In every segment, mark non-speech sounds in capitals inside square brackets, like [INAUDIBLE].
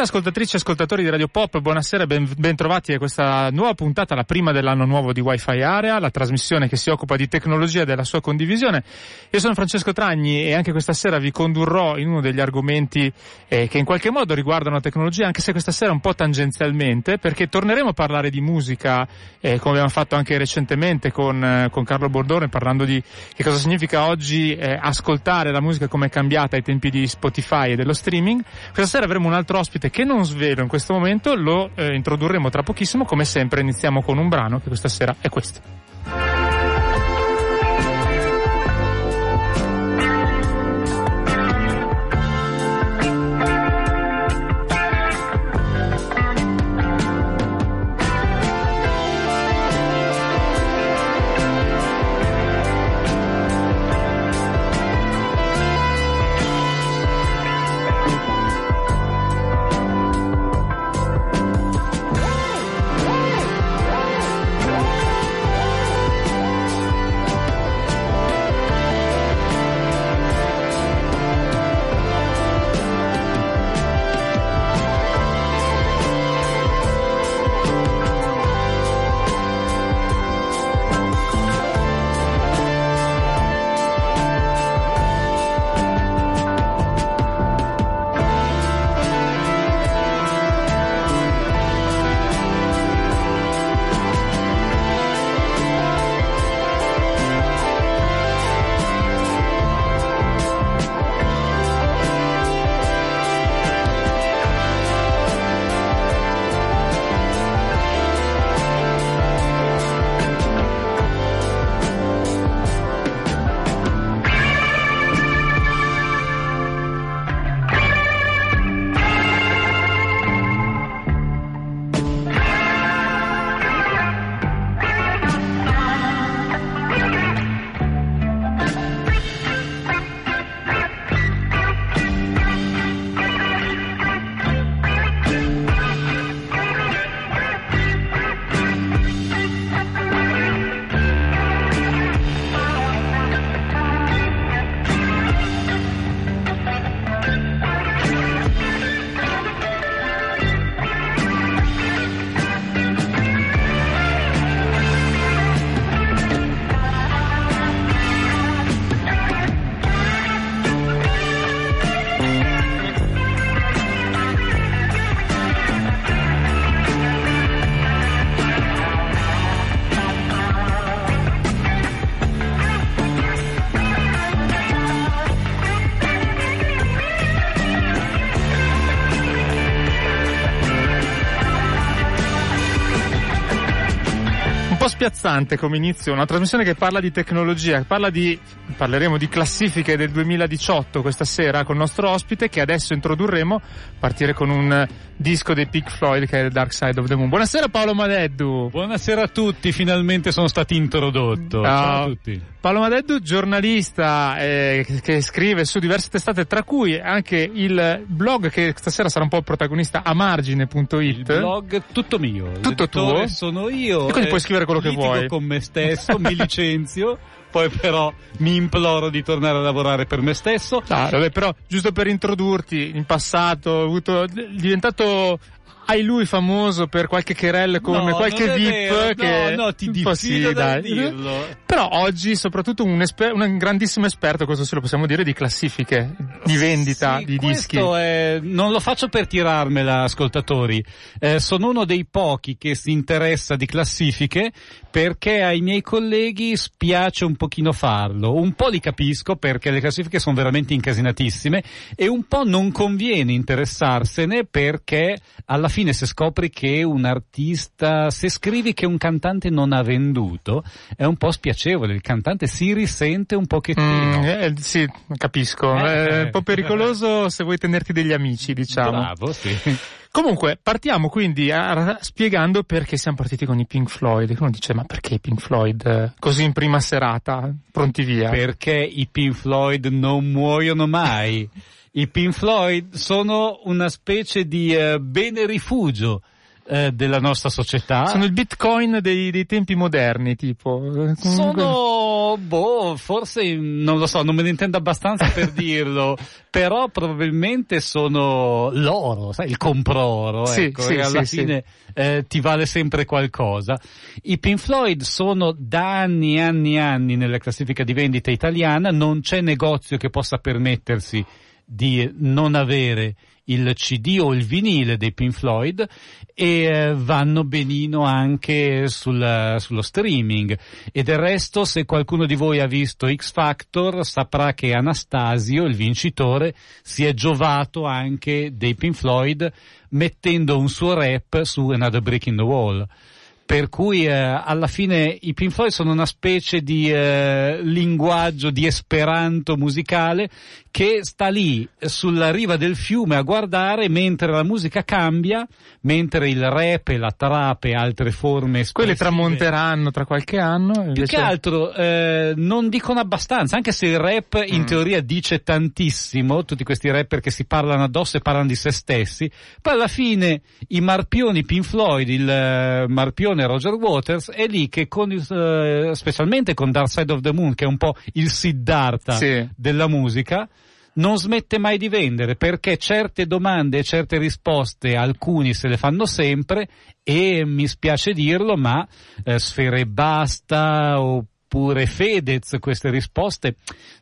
Buonasera ascoltatrici e ascoltatori di Radio Pop, buonasera e ben, ben, trovati a questa nuova puntata, la prima dell'anno nuovo di Wi-Fi Area, la trasmissione che si occupa di tecnologia e della sua condivisione. Io sono Francesco Tragni e anche questa sera vi condurrò in uno degli argomenti eh, che in qualche modo riguardano la tecnologia, anche se questa sera un po' tangenzialmente, perché torneremo a parlare di musica, eh, come abbiamo fatto anche recentemente con, eh, con, Carlo Bordone, parlando di che cosa significa oggi eh, ascoltare la musica, come è cambiata ai tempi di Spotify e dello streaming. Questa sera avremo un altro ospite che non svelo in questo momento, lo eh, introdurremo tra pochissimo, come sempre iniziamo con un brano che questa sera è questo. Spiazzante come inizio, una trasmissione che parla di tecnologia, parla di, parleremo di classifiche del 2018 questa sera con il nostro ospite che adesso introdurremo, partire con un disco dei Pink Floyd che è The Dark Side of the Moon. Buonasera Paolo Madeddu. Buonasera a tutti, finalmente sono stato introdotto. Ciao, Ciao a tutti. Paolo Madeddu, giornalista eh, che scrive su diverse testate, tra cui anche il blog che stasera sarà un po' protagonista a margine.it. Il blog tutto mio. Tutto tuo. sono io. E quindi puoi scrivere quello che vuoi. Con me stesso, mi licenzio poi però mi imploro di tornare a lavorare per me stesso. No, vabbè, però giusto per introdurti, in passato ho avuto, diventato hai lui famoso per qualche querel con No, qualche VIP che no, no, ti diffido sì, dai. dirlo. Però oggi soprattutto un, esper- un grandissimo esperto, questo sì lo possiamo dire, di classifiche, di vendita Sì, di dischi. è- non lo faccio per tirarmela, ascoltatori. Eh, sono uno dei pochi che si interessa di classifiche perché ai miei colleghi spiace un pochino farlo. Un po' li capisco perché le classifiche sono veramente incasinatissime e un po' non conviene interessarsene perché alla fine se scopri che un artista, se scrivi che un cantante non ha venduto, è un po' spiacevole. Il cantante si risente un pochettino. Mm, eh, sì, capisco. Eh, È un po' pericoloso se vuoi tenerti degli amici, diciamo. Bravo, sì. Comunque, partiamo quindi a- spiegando perché siamo partiti con i Pink Floyd. Uno dice, ma perché i Pink Floyd? eh, Così in prima serata, pronti via. Perché i Pink Floyd non muoiono mai. [LAUGHS] I Pink Floyd sono una specie di eh, bene rifugio eh, della nostra società. Sono il bitcoin dei, dei tempi moderni, tipo. Sono, boh, forse, non lo so, non me ne intendo abbastanza per [LAUGHS] dirlo, però probabilmente sono l'oro, sai, il compro-oro, Sì, ecco, sì, e alla sì, fine eh, ti vale sempre qualcosa. I Pink Floyd sono da anni e anni e anni nella classifica di vendita italiana, non c'è negozio che possa permettersi di non avere il CD o il vinile dei Pink Floyd e eh, vanno benino anche sul- sullo streaming. E del resto, se qualcuno di voi ha visto X Factor, saprà che Anastasio, il vincitore, si è giovato anche dei Pink Floyd mettendo un suo rap su Another Brick in the Wall. Per cui eh, alla fine i Pink Floyd sono una specie di eh, linguaggio di esperanto musicale che sta lì eh, sulla riva del fiume a guardare mentre la musica cambia, mentre il rap e la trap e altre forme espressive- tramonteranno tra qualche anno. più invece- che altro eh, non dicono abbastanza, anche se il rap in Mm. teoria dice tantissimo, tutti questi rapper che si parlano addosso e parlano di se stessi, poi alla fine i marpioni Pink Floyd, il marpione Roger Waters, è lì che con, eh, specialmente con Dark Side of the Moon, che è un po' il Siddhartha Sì. della musica, non smette mai di vendere perché certe domande e certe risposte alcuni se le fanno sempre e mi spiace dirlo ma eh, Sfere Basta oppure Fedez queste risposte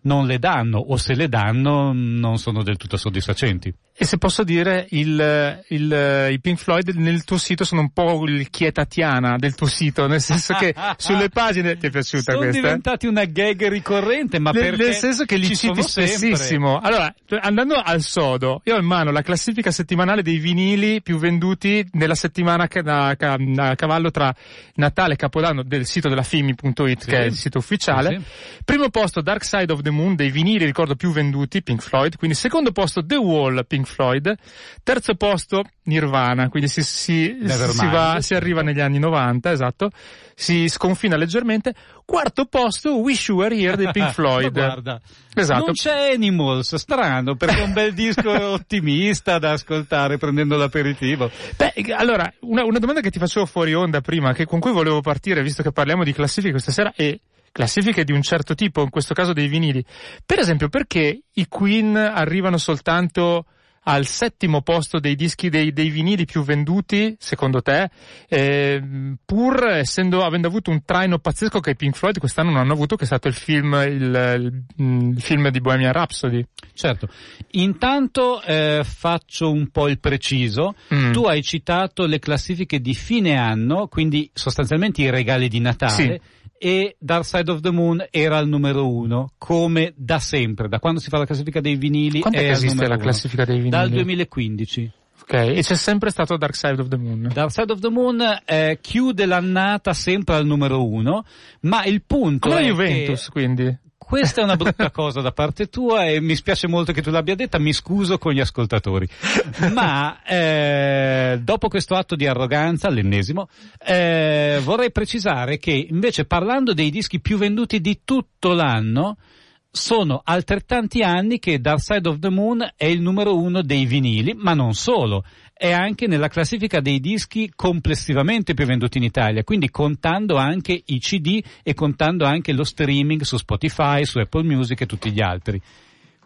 non le danno o se le danno non sono del tutto soddisfacenti. E se posso dire, il, il- i Pink Floyd nel tuo sito sono un po' il chietatiana del tuo sito, nel senso che [LAUGHS] sulle pagine ti è piaciuta sono questa? diventati una gag ricorrente ma nel, perché nel senso che li ci citi sono spessissimo. Allora, andando al sodo, io ho in mano la classifica settimanale dei vinili più venduti nella settimana a cavallo tra Natale e Capodanno del sito della Fimi.it, Sì. che è il sito ufficiale. Sì, Primo posto Dark Side of the Moon dei vinili, ricordo più venduti, Pink Floyd. Quindi secondo posto The Wall, Pink Floyd. Terzo posto Nirvana, quindi si, si, si va, si arriva negli anni 90, esatto. Si sconfina leggermente. Quarto posto Wish You Were Here dei Pink [LAUGHS] Floyd. Guarda, Esatto. non c'è Animals, strano, perché è un bel disco [LAUGHS] ottimista da ascoltare prendendo l'aperitivo. Beh, allora, una, una domanda che ti facevo fuori onda prima, che con cui volevo partire, visto che parliamo di classifiche questa sera, e classifiche di un certo tipo, in questo caso dei vinili. Per esempio, perché i Queen arrivano soltanto al settimo posto dei dischi dei, dei vinili più venduti, secondo te, eh, pur essendo, avendo avuto un traino pazzesco che i Pink Floyd quest'anno non hanno avuto, che è stato il film, il, il- il film di Bohemian Rhapsody. Certo, intanto eh, faccio un po' il preciso. Mm. Tu hai citato le classifiche di fine anno, quindi sostanzialmente i regali di Natale. E Dark Side of the Moon era al numero uno, come da sempre, da quando si fa la classifica dei vinili. Quando esiste la uno. classifica dei vinili? Dal 2015. Ok, e c'è sempre stato Dark Side of the Moon. Dark Side of the Moon eh, chiude l'annata sempre al numero uno, ma il punto Come la Juventus, che quindi. Questa è una brutta [LAUGHS] cosa da parte tua e mi spiace molto che tu l'abbia detta, mi scuso con gli ascoltatori. Ma eh, dopo questo atto di arroganza, l'ennesimo, eh, vorrei precisare che invece parlando dei dischi più venduti di tutto l'anno, sono altrettanti anni che Dark Side of the Moon è il numero uno dei vinili, ma non solo, è anche nella classifica dei dischi complessivamente più venduti in Italia, quindi contando anche i CD e contando anche lo streaming su Spotify, su Apple Music e tutti gli altri.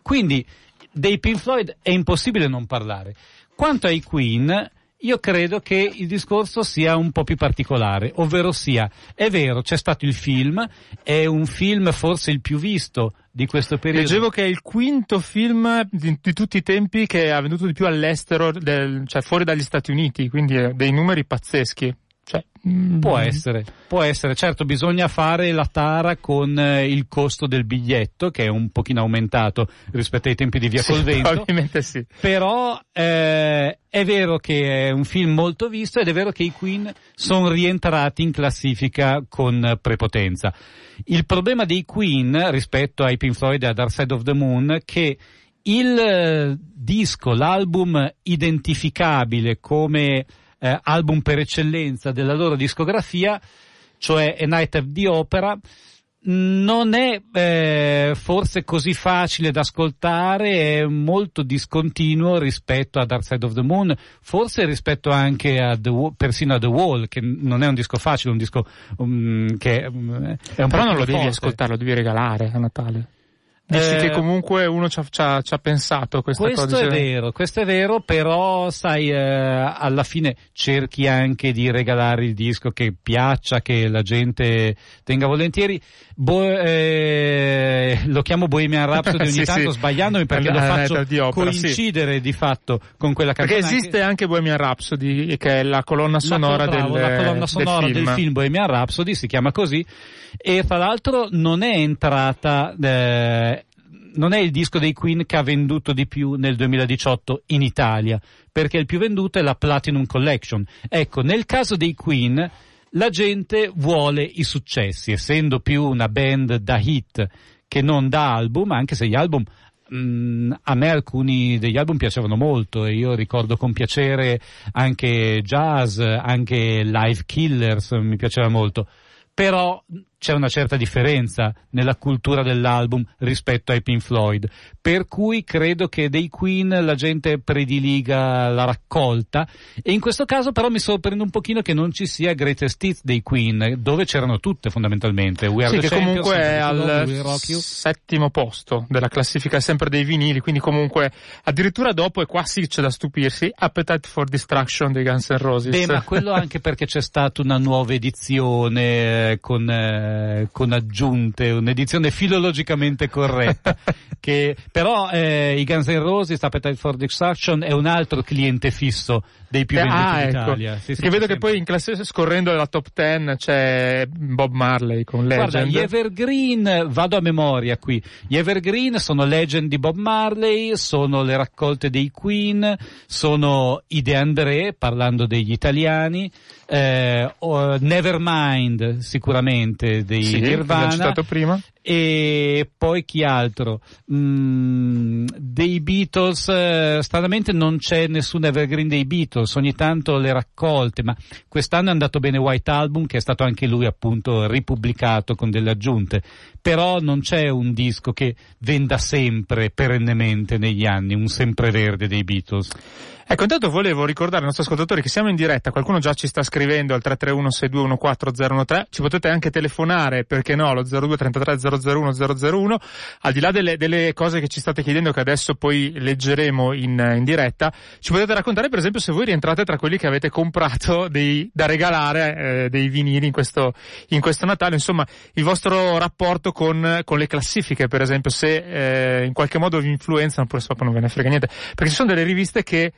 Quindi dei Pink Floyd è impossibile non parlare. Quanto ai Queen, io credo che il discorso sia un po' più particolare, ovvero sia, è vero, c'è stato il film, è un film forse il più visto di questo periodo. Leggevo che è il quinto film di, di tutti i tempi che ha venduto di più all'estero, del, cioè fuori dagli Stati Uniti, quindi dei numeri pazzeschi. Cioè, mm, può essere, può essere, certo bisogna fare la tara con eh, il costo del biglietto che è un pochino aumentato rispetto ai tempi di Via sì, Convento. Probabilmente sì. Però eh, è vero che è un film molto visto ed è vero che i Queen sono rientrati in classifica con prepotenza. Il problema dei Queen rispetto ai Pink Floyd e a Dark Side of the Moon è che il eh, disco, l'album identificabile come eh, album per eccellenza della loro discografia, cioè A Night of the Opera, non è eh, forse così facile da ascoltare, è molto discontinuo rispetto a Dark Side of the Moon, forse rispetto anche a The, persino a The Wall, che non è un disco facile, un disco um, che um, è un Però non lo forte. devi ascoltare, lo devi regalare a Natale. Dici Eh, che comunque uno ci ha, pensato a questa Questo cosa. è vero, questo è vero, però sai, eh, alla fine cerchi anche di regalare il disco che piaccia, che la gente tenga volentieri. Bo- eh, lo chiamo Bohemian Rhapsody [LAUGHS] ogni Sì, tanto sì. sbagliandomi perché lo faccio di opera, sì. coincidere di fatto con quella Perché canzone. esiste anche Bohemian Rhapsody, che è la colonna La sonora, col- bravo, del, la colonna sonora del film. Bohemian Rhapsody si chiama così e tra l'altro non è entrata eh, non è il disco dei Queen che ha venduto di più nel 2018 in Italia perché il più venduto è la Platinum Collection ecco nel caso dei Queen la gente vuole i successi essendo più una band da hit che non da album anche se gli album Mm, a me alcuni degli album piacevano molto e io ricordo con piacere anche Jazz, anche Live Killers mi piaceva molto. Però c'è una certa differenza nella cultura dell'album rispetto ai Pink Floyd, per cui credo che dei Queen la gente prediliga la raccolta e in questo caso però mi sorprende un pochino che non ci sia Greatest Hits dei Queen, dove c'erano tutte fondamentalmente. We Are Sì, the che Champions, comunque è al settimo posto della classifica sempre dei vinili, quindi comunque addirittura dopo e qua sì c'è da stupirsi, Appetite for Destruction dei Guns N' Roses. Beh, ma quello anche perché c'è stata una nuova edizione eh, con, eh, con aggiunte, un'edizione filologicamente corretta. [LAUGHS] che, però eh, i Guns N' Roses, Appetite for Destruction, è un altro cliente fisso dei più Eh, venduti ah, in ecco. Italia. Sì, sì, Perché vedo c'è che poi in classe scorrendo la top 10 c'è Bob Marley con Legend. Guarda, gli Evergreen, vado a memoria qui, gli Evergreen sono Legend di Bob Marley, sono le raccolte dei Queen, sono i De André, parlando degli italiani, eh, Nevermind sicuramente dei sì, Nirvana, citato prima. E poi chi altro? Mm, dei Beatles, eh, stranamente non c'è nessun evergreen dei Beatles, ogni tanto le raccolte, ma quest'anno è andato bene White Album che è stato anche lui appunto ripubblicato con delle aggiunte, però non c'è un disco che venda sempre, perennemente negli anni, un sempreverde dei Beatles. Ecco, intanto volevo ricordare ai nostri ascoltatori che siamo in diretta, qualcuno già ci sta scrivendo al 331-6214013, ci potete anche telefonare, perché no, allo 0233-001-001, al di là delle, delle cose che ci state chiedendo che adesso poi leggeremo in, in diretta, ci potete raccontare per esempio se voi rientrate tra quelli che avete comprato dei, da regalare eh, dei vinili in questo, in questo Natale, insomma il vostro rapporto con, con le classifiche per esempio, se eh, in qualche modo vi influenzano, oppure se proprio non ve ne frega niente, perché ci sono delle riviste che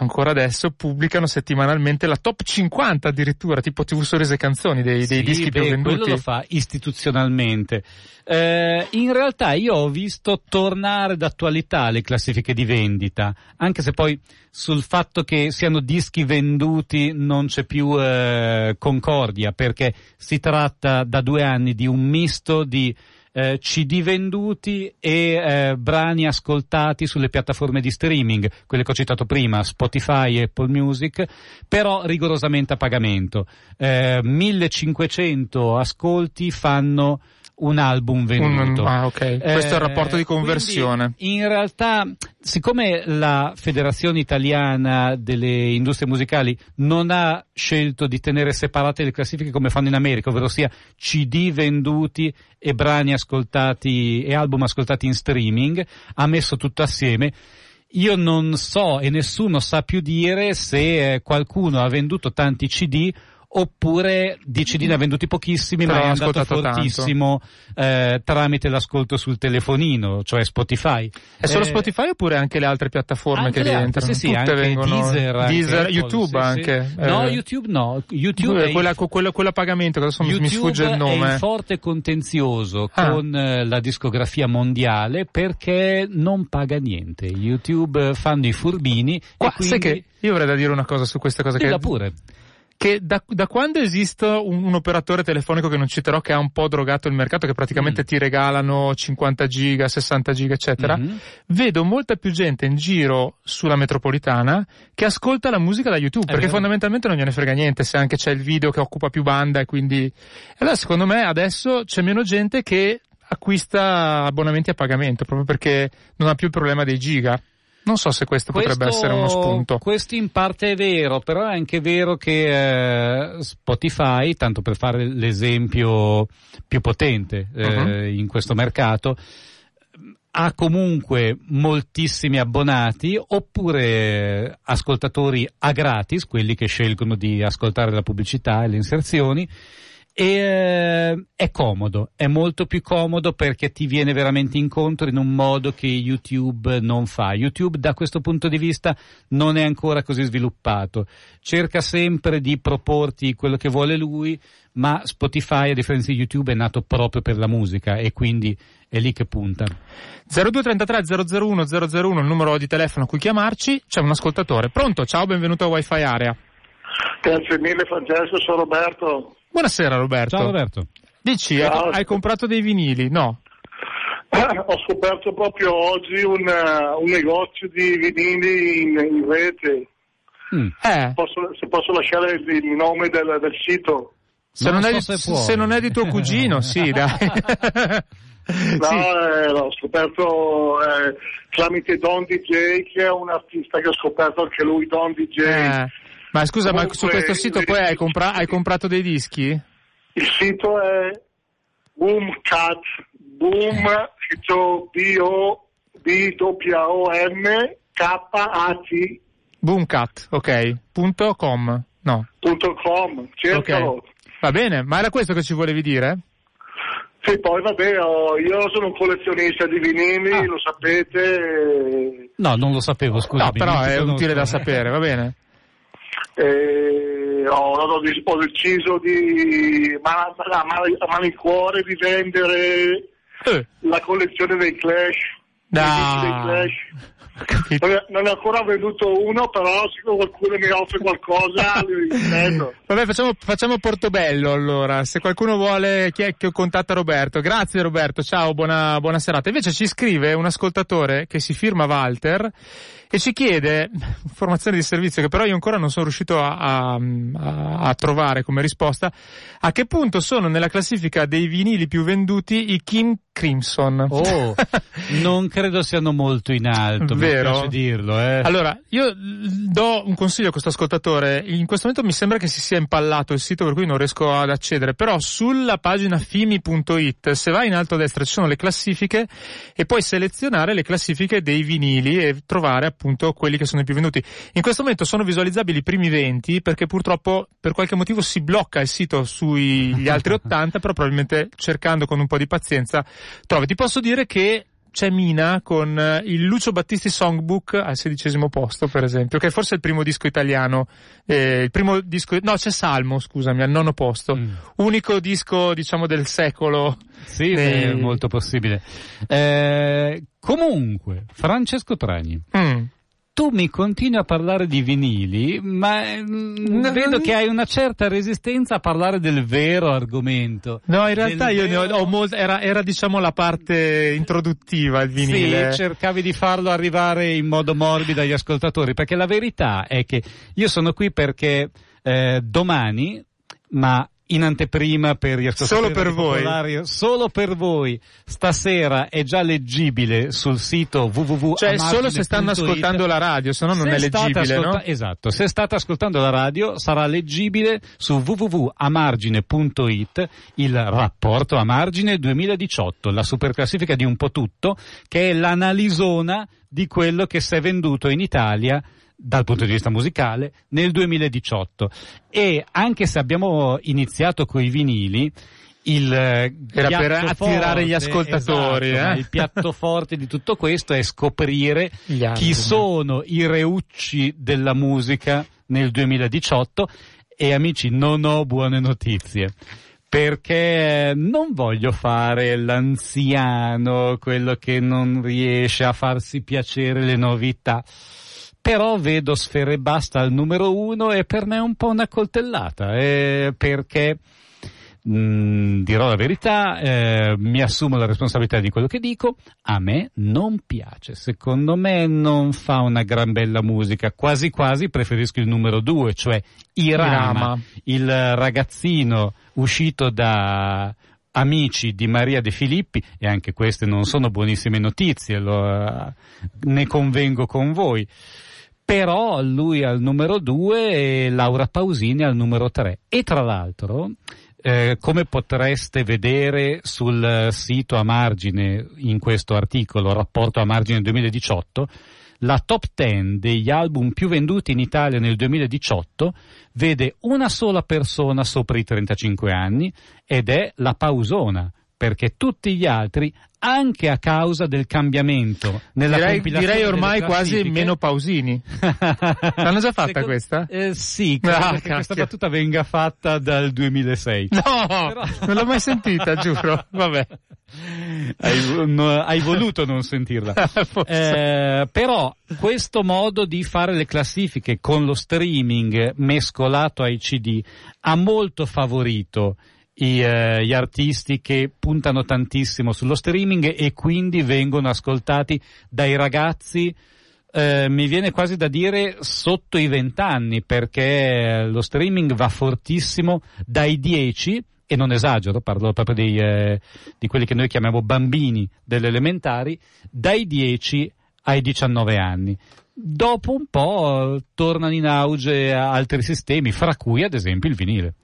ancora adesso pubblicano settimanalmente la top 50 addirittura, tipo TV Sorrisi e Canzoni dei, dei Sì, dischi beh, più venduti. Quello lo fa istituzionalmente. Eh, in realtà io ho visto tornare d'attualità le classifiche di vendita, anche se poi sul fatto che siano dischi venduti non c'è più eh, concordia, perché si tratta da due anni di un misto di eh, CD venduti e eh, brani ascoltati sulle piattaforme di streaming, quelle che ho citato prima, Spotify e Apple Music, però rigorosamente a pagamento. Eh, 1500 ascolti fanno un album venduto. Un, ah, ok. Questo è il rapporto di conversione. in realtà, siccome la Federazione Italiana delle Industrie Musicali non ha scelto di tenere separate le classifiche come fanno in America, ovvero sia CD venduti e brani ascoltati e album ascoltati in streaming, ha messo tutto assieme. Io non so e nessuno sa più dire se eh, qualcuno ha venduto tanti CD oppure di CD ne ha venduti pochissimi Però ma è ha andato ascoltato fortissimo eh, tramite l'ascolto sul telefonino, cioè Spotify. È solo Eh, Spotify oppure anche le altre piattaforme anche che le altre, rientrano? Sì, sì, Tutte anche vengono Deezer, anche Deezer, Apple, YouTube sì, sì. anche. No, eh, YouTube no. YouTube è quella, in- quella, quella, pagamento, adesso mi- sfugge il è nome. in forte contenzioso Ah. con eh, la discografia mondiale perché non paga niente. YouTube eh, fanno i furbini Qua, e quindi... sai che io avrei da dire una cosa su questa cosa Dilla che, pure. Che da, da quando esiste un, un operatore telefonico che non citerò che ha un po' drogato il mercato che praticamente Mm. ti regalano 50 giga, 60 giga eccetera, Mhm. vedo molta più gente in giro sulla metropolitana che ascolta la musica da YouTube, È perché vero. fondamentalmente non gliene frega niente se anche c'è il video che occupa più banda e quindi... Allora secondo me adesso c'è meno gente che acquista abbonamenti a pagamento, proprio perché non ha più il problema dei giga. Non so se questo, potrebbe essere uno spunto. Questo in parte è vero, però è anche vero che eh, Spotify, tanto per fare l'esempio più potente eh, Mhm. in questo mercato, ha comunque moltissimi abbonati oppure ascoltatori a gratis, quelli che scelgono di ascoltare la pubblicità e le inserzioni. E eh, è comodo, è molto più comodo perché ti viene veramente incontro in un modo che YouTube non fa. YouTube da questo punto di vista non è ancora così sviluppato. Cerca sempre di proporti quello che vuole lui, ma Spotify a differenza di YouTube è nato proprio per la musica e quindi è lì che punta. 0233 001 001 il numero di telefono a cui chiamarci, c'è un ascoltatore. Pronto? Ciao, benvenuto a Wi-Fi Area. Grazie mille Francesco, sono Roberto. Buonasera Roberto. Ciao Roberto. Dici, hai, Ciao. hai comprato dei vinili? No. Ho scoperto proprio oggi un, eh, un negozio di vinili in, in rete. Mm. Eh, Posso- se posso lasciare il, il nome del, del sito. se Non non, so è, se se non è di tuo cugino, [LAUGHS] sì, dai. No, Sì. eh, l'ho scoperto eh, tramite Don DJ, che è un artista che ho scoperto anche lui, Don DJ. Eh, Ma scusa, ma su Comunque, questo sito poi hai, compra- hai comprato dei dischi? Il sito è Boomcat, Boom, scritto B-O-B-O-M, K-A-T. Boomcat, ok. Punto com. No. Punto com, cercalo. Ok. Va bene, ma era questo che ci volevi dire? Sì, poi vabbè, io sono un collezionista di vinili, Ah. lo sapete. No, non lo sapevo, scusa. No, però è utile da sapere, va bene? E ho, ho dec- ho deciso di ma- a mani- a malincuore di vendere Eh, la collezione dei Clash. No. dei Clash. Non, non ne ho ancora venduto uno, però se qualcuno mi offre qualcosa. [LAUGHS] Vabbè, facciamo, facciamo Portobello allora. Se qualcuno vuole, chi è che contatta Roberto? Grazie Roberto, ciao, buona, buona serata. Invece ci scrive un ascoltatore che si firma Walter e ci chiede informazioni di servizio che però io ancora non sono riuscito a, a- a- trovare come risposta. A che punto sono nella classifica dei vinili più venduti i Kim Crimson? Oh, [LAUGHS] non credo siano molto in alto, mi Vero? piace dirlo, eh. Allora, io do un consiglio a questo ascoltatore. In questo momento mi sembra che si sia impallato il sito per cui non riesco ad accedere, però sulla pagina fimi.it, se vai in alto a destra ci sono le classifiche e puoi selezionare le classifiche dei vinili e trovare appunto quelli che sono i più venduti. In questo momento sono visualizzabili i primi 20 perché purtroppo per qualche motivo si blocca il sito sugli altri 80, però probabilmente cercando con un po' di pazienza trovi. Ti posso dire che c'è Mina con eh, il Lucio Battisti Songbook al sedicesimo posto, per esempio, che è forse il primo disco italiano, eh, il primo disco, no, c'è Salmo, scusami, al nono posto. Mm. Unico disco, diciamo, del secolo. Sì, nei- è molto possibile. Eh, comunque, Francesco Tragni, Mm. Tu mi continui a parlare di vinili, ma mm, No. vedo che hai una certa resistenza a parlare del vero argomento. No, in realtà io ne ho, vero- ho mol- era, era diciamo la parte introduttiva, il vinile. Sì, cercavi di farlo arrivare in modo morbido agli ascoltatori, perché la verità è che io sono qui perché eh, domani, ma in anteprima per gli ascoltatori Solo per voi. solo per voi. Stasera è già leggibile sul sito www. Cioè solo se stanno ascoltando la radio, se no non Se è leggibile, ascolta- no? Esatto, se state ascoltando la radio sarà leggibile su www.amargine.it il rapporto a margine 2018, la superclassifica di un po' tutto, che è l'analisona di quello che si è venduto in Italia dal punto di vista musicale nel 2018 e anche se abbiamo iniziato coi vinili il eh, Era per attirare gli forte, ascoltatori, esatto, eh? il piatto forte di tutto questo è scoprire Gli chi sono i reucci della musica nel 2018 e amici non ho buone notizie perché non voglio fare l'anziano, quello che non riesce a farsi piacere le novità. Però vedo Sfere Basta al numero uno e per me è un po' una coltellata, eh, perché Mm, dirò la verità, eh, mi assumo la responsabilità di quello che dico, a me non piace, secondo me non fa una gran bella musica, quasi quasi preferisco il numero due, cioè Irama, Irama. il ragazzino uscito da amici di Maria De Filippi, e anche queste non sono buonissime notizie, lo- ne convengo con voi però lui al numero 2 e Laura Pausini al numero 3. E tra l'altro, eh, come potreste vedere sul sito a margine in questo articolo, rapporto a margine 2018, la top 10 degli album più venduti in Italia nel 2018 vede una sola persona sopra i 35 anni ed è la Pausona, perché tutti gli altri, anche a causa del cambiamento nella Direi, direi ormai quasi meno pausini. [LAUGHS] L'hanno già fatta Secondo- questa? Eh, sì, credo Ah, che questa battuta venga fatta dal 2006. No, Però- non l'ho mai sentita, [LAUGHS] giuro. Vabbè. Hai, no, hai voluto non sentirla. [LAUGHS] Eh, però questo modo di fare le classifiche con lo streaming mescolato ai CD ha molto favorito i, eh, gli artisti che puntano tantissimo sullo streaming e quindi vengono ascoltati dai ragazzi eh, mi viene quasi da dire sotto i vent'anni perché lo streaming va fortissimo dai 10 e non esagero, parlo proprio dei, eh, di quelli che noi chiamiamo bambini delle elementari, dai 10 ai 19 anni. Dopo un po' tornano in auge altri sistemi, fra cui ad esempio il vinile.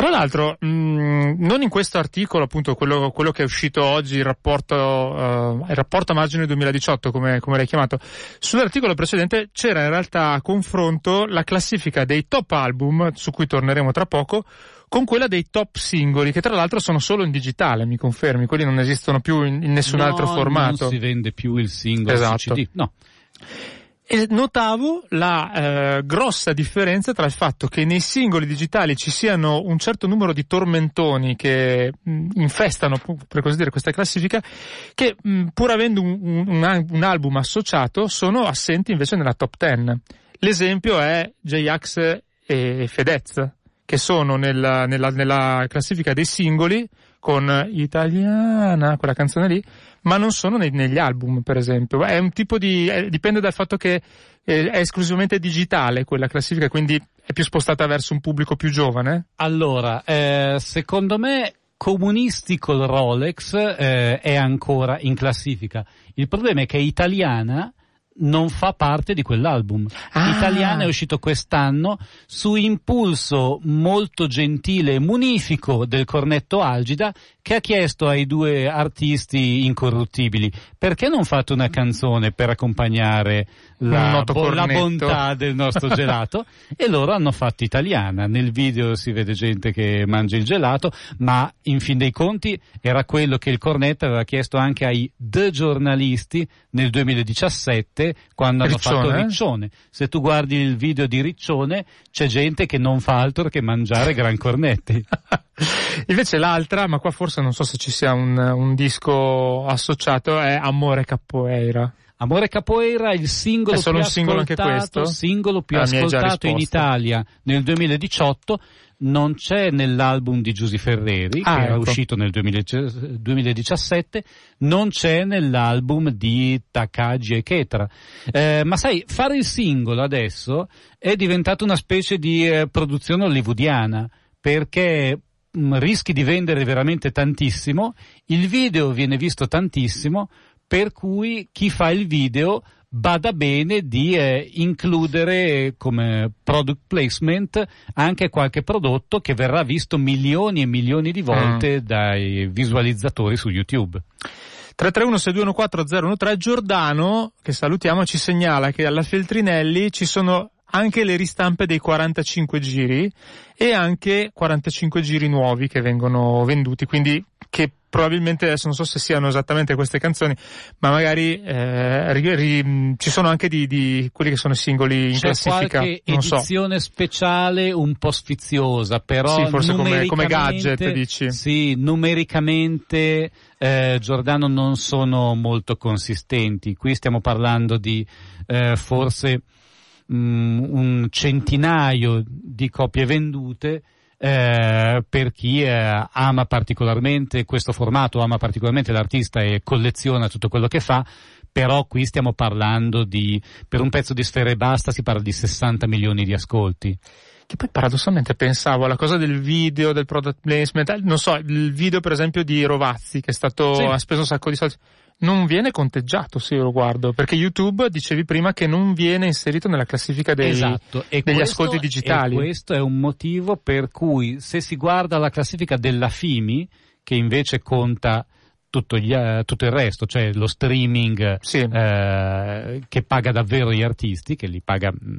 Tra l'altro, mh, non in questo articolo, appunto, quello, quello che è uscito oggi, il rapporto, eh, il rapporto a margine 2018, come, come l'hai chiamato, sull'articolo precedente c'era in realtà a confronto la classifica dei top album, su cui torneremo tra poco, con quella dei top singoli, che tra l'altro sono solo in digitale, mi confermi, quelli non esistono più in, in nessun No, altro formato. Non si vende più il singolo Esatto. CD. No. E notavo la eh, grossa differenza tra il fatto che nei singoli digitali ci siano un certo numero di tormentoni che mh, infestano, pu- per così dire, questa classifica, che mh, pur avendo un, un- un al- un album associato sono assenti invece nella top 10. L'esempio è J-Ax e Fedez, che sono nella, nella- nella classifica dei singoli con Italiana, quella canzone lì, ma non sono nei- negli album, per esempio. È un tipo di, eh, dipende dal fatto che eh, è esclusivamente digitale quella classifica, quindi è più spostata verso un pubblico più giovane. Allora, eh, secondo me comunistico il Rolex eh, è ancora in classifica. Il problema è che italiana non fa parte di quell'album. Ah. Italiana è uscito quest'anno su impulso molto gentile e munifico del cornetto Algida che ha chiesto ai due artisti incorruttibili perché non fate una canzone per accompagnare la, bo- la bontà del nostro [LAUGHS] gelato e loro hanno fatto italiana. Nel video si vede gente che mangia il gelato, ma in fin dei conti era quello che il Cornetto aveva chiesto anche ai The giornalisti nel 2017 quando hanno Riccione, fatto eh? Riccione. Se tu guardi il video di Riccione c'è gente che non fa altro che mangiare gran cornetti. [LAUGHS] Invece l'altra, ma qua forse non so se ci sia un, un disco associato, è Amore Capoeira. Amore Capoeira, il singolo È solo più un singolo ascoltato, singolo più Ah, ascoltato in. Italia nel 2018, non c'è nell'album di Giusy Ferreri, Ah, che era ecco. uscito nel 2010 2017, non c'è nell'album di Takagi e Ketra. Eh, ma sai, fare il singolo adesso è diventato una specie di eh, produzione hollywoodiana, perché mh, mm, rischi di vendere veramente tantissimo, il video viene visto tantissimo, per cui chi fa il video bada bene di eh, includere come product placement anche qualche prodotto che verrà visto milioni e milioni di volte mm. dai visualizzatori su YouTube. 331-6214013 Giordano, che salutiamo, ci segnala che alla Feltrinelli ci sono anche le ristampe dei 45 giri e anche 45 giri nuovi che vengono venduti, quindi che probabilmente adesso non so se siano esattamente queste canzoni, ma magari eh, ri, ri, ci sono anche di, di, quelli che sono singoli in C'è classifica. qualche non edizione so. speciale un po' sfiziosa, però sì, forse come, come, gadget dici. Sì, numericamente eh, Giordano non sono molto consistenti. Qui stiamo parlando di eh, forse mh, un centinaio di copie vendute eh, per chi eh, ama particolarmente questo formato, ama particolarmente l'artista e colleziona tutto quello che fa, però qui stiamo parlando di, per un pezzo di Sfera e Basta si parla di 60 milioni di ascolti. Che poi paradossalmente pensavo alla cosa del video, del product placement, non so, il video per esempio di Rovazzi che è stato, sì. ha speso un sacco di soldi non viene conteggiato se io lo guardo, perché YouTube dicevi prima che non viene inserito nella classifica dei, esatto. degli questo, ascolti digitali. E questo è un motivo per cui se si guarda la classifica della FIMI, che invece conta tutto, gli, uh, tutto il resto, cioè lo streaming sì. uh, che paga davvero gli artisti, che li paga mm,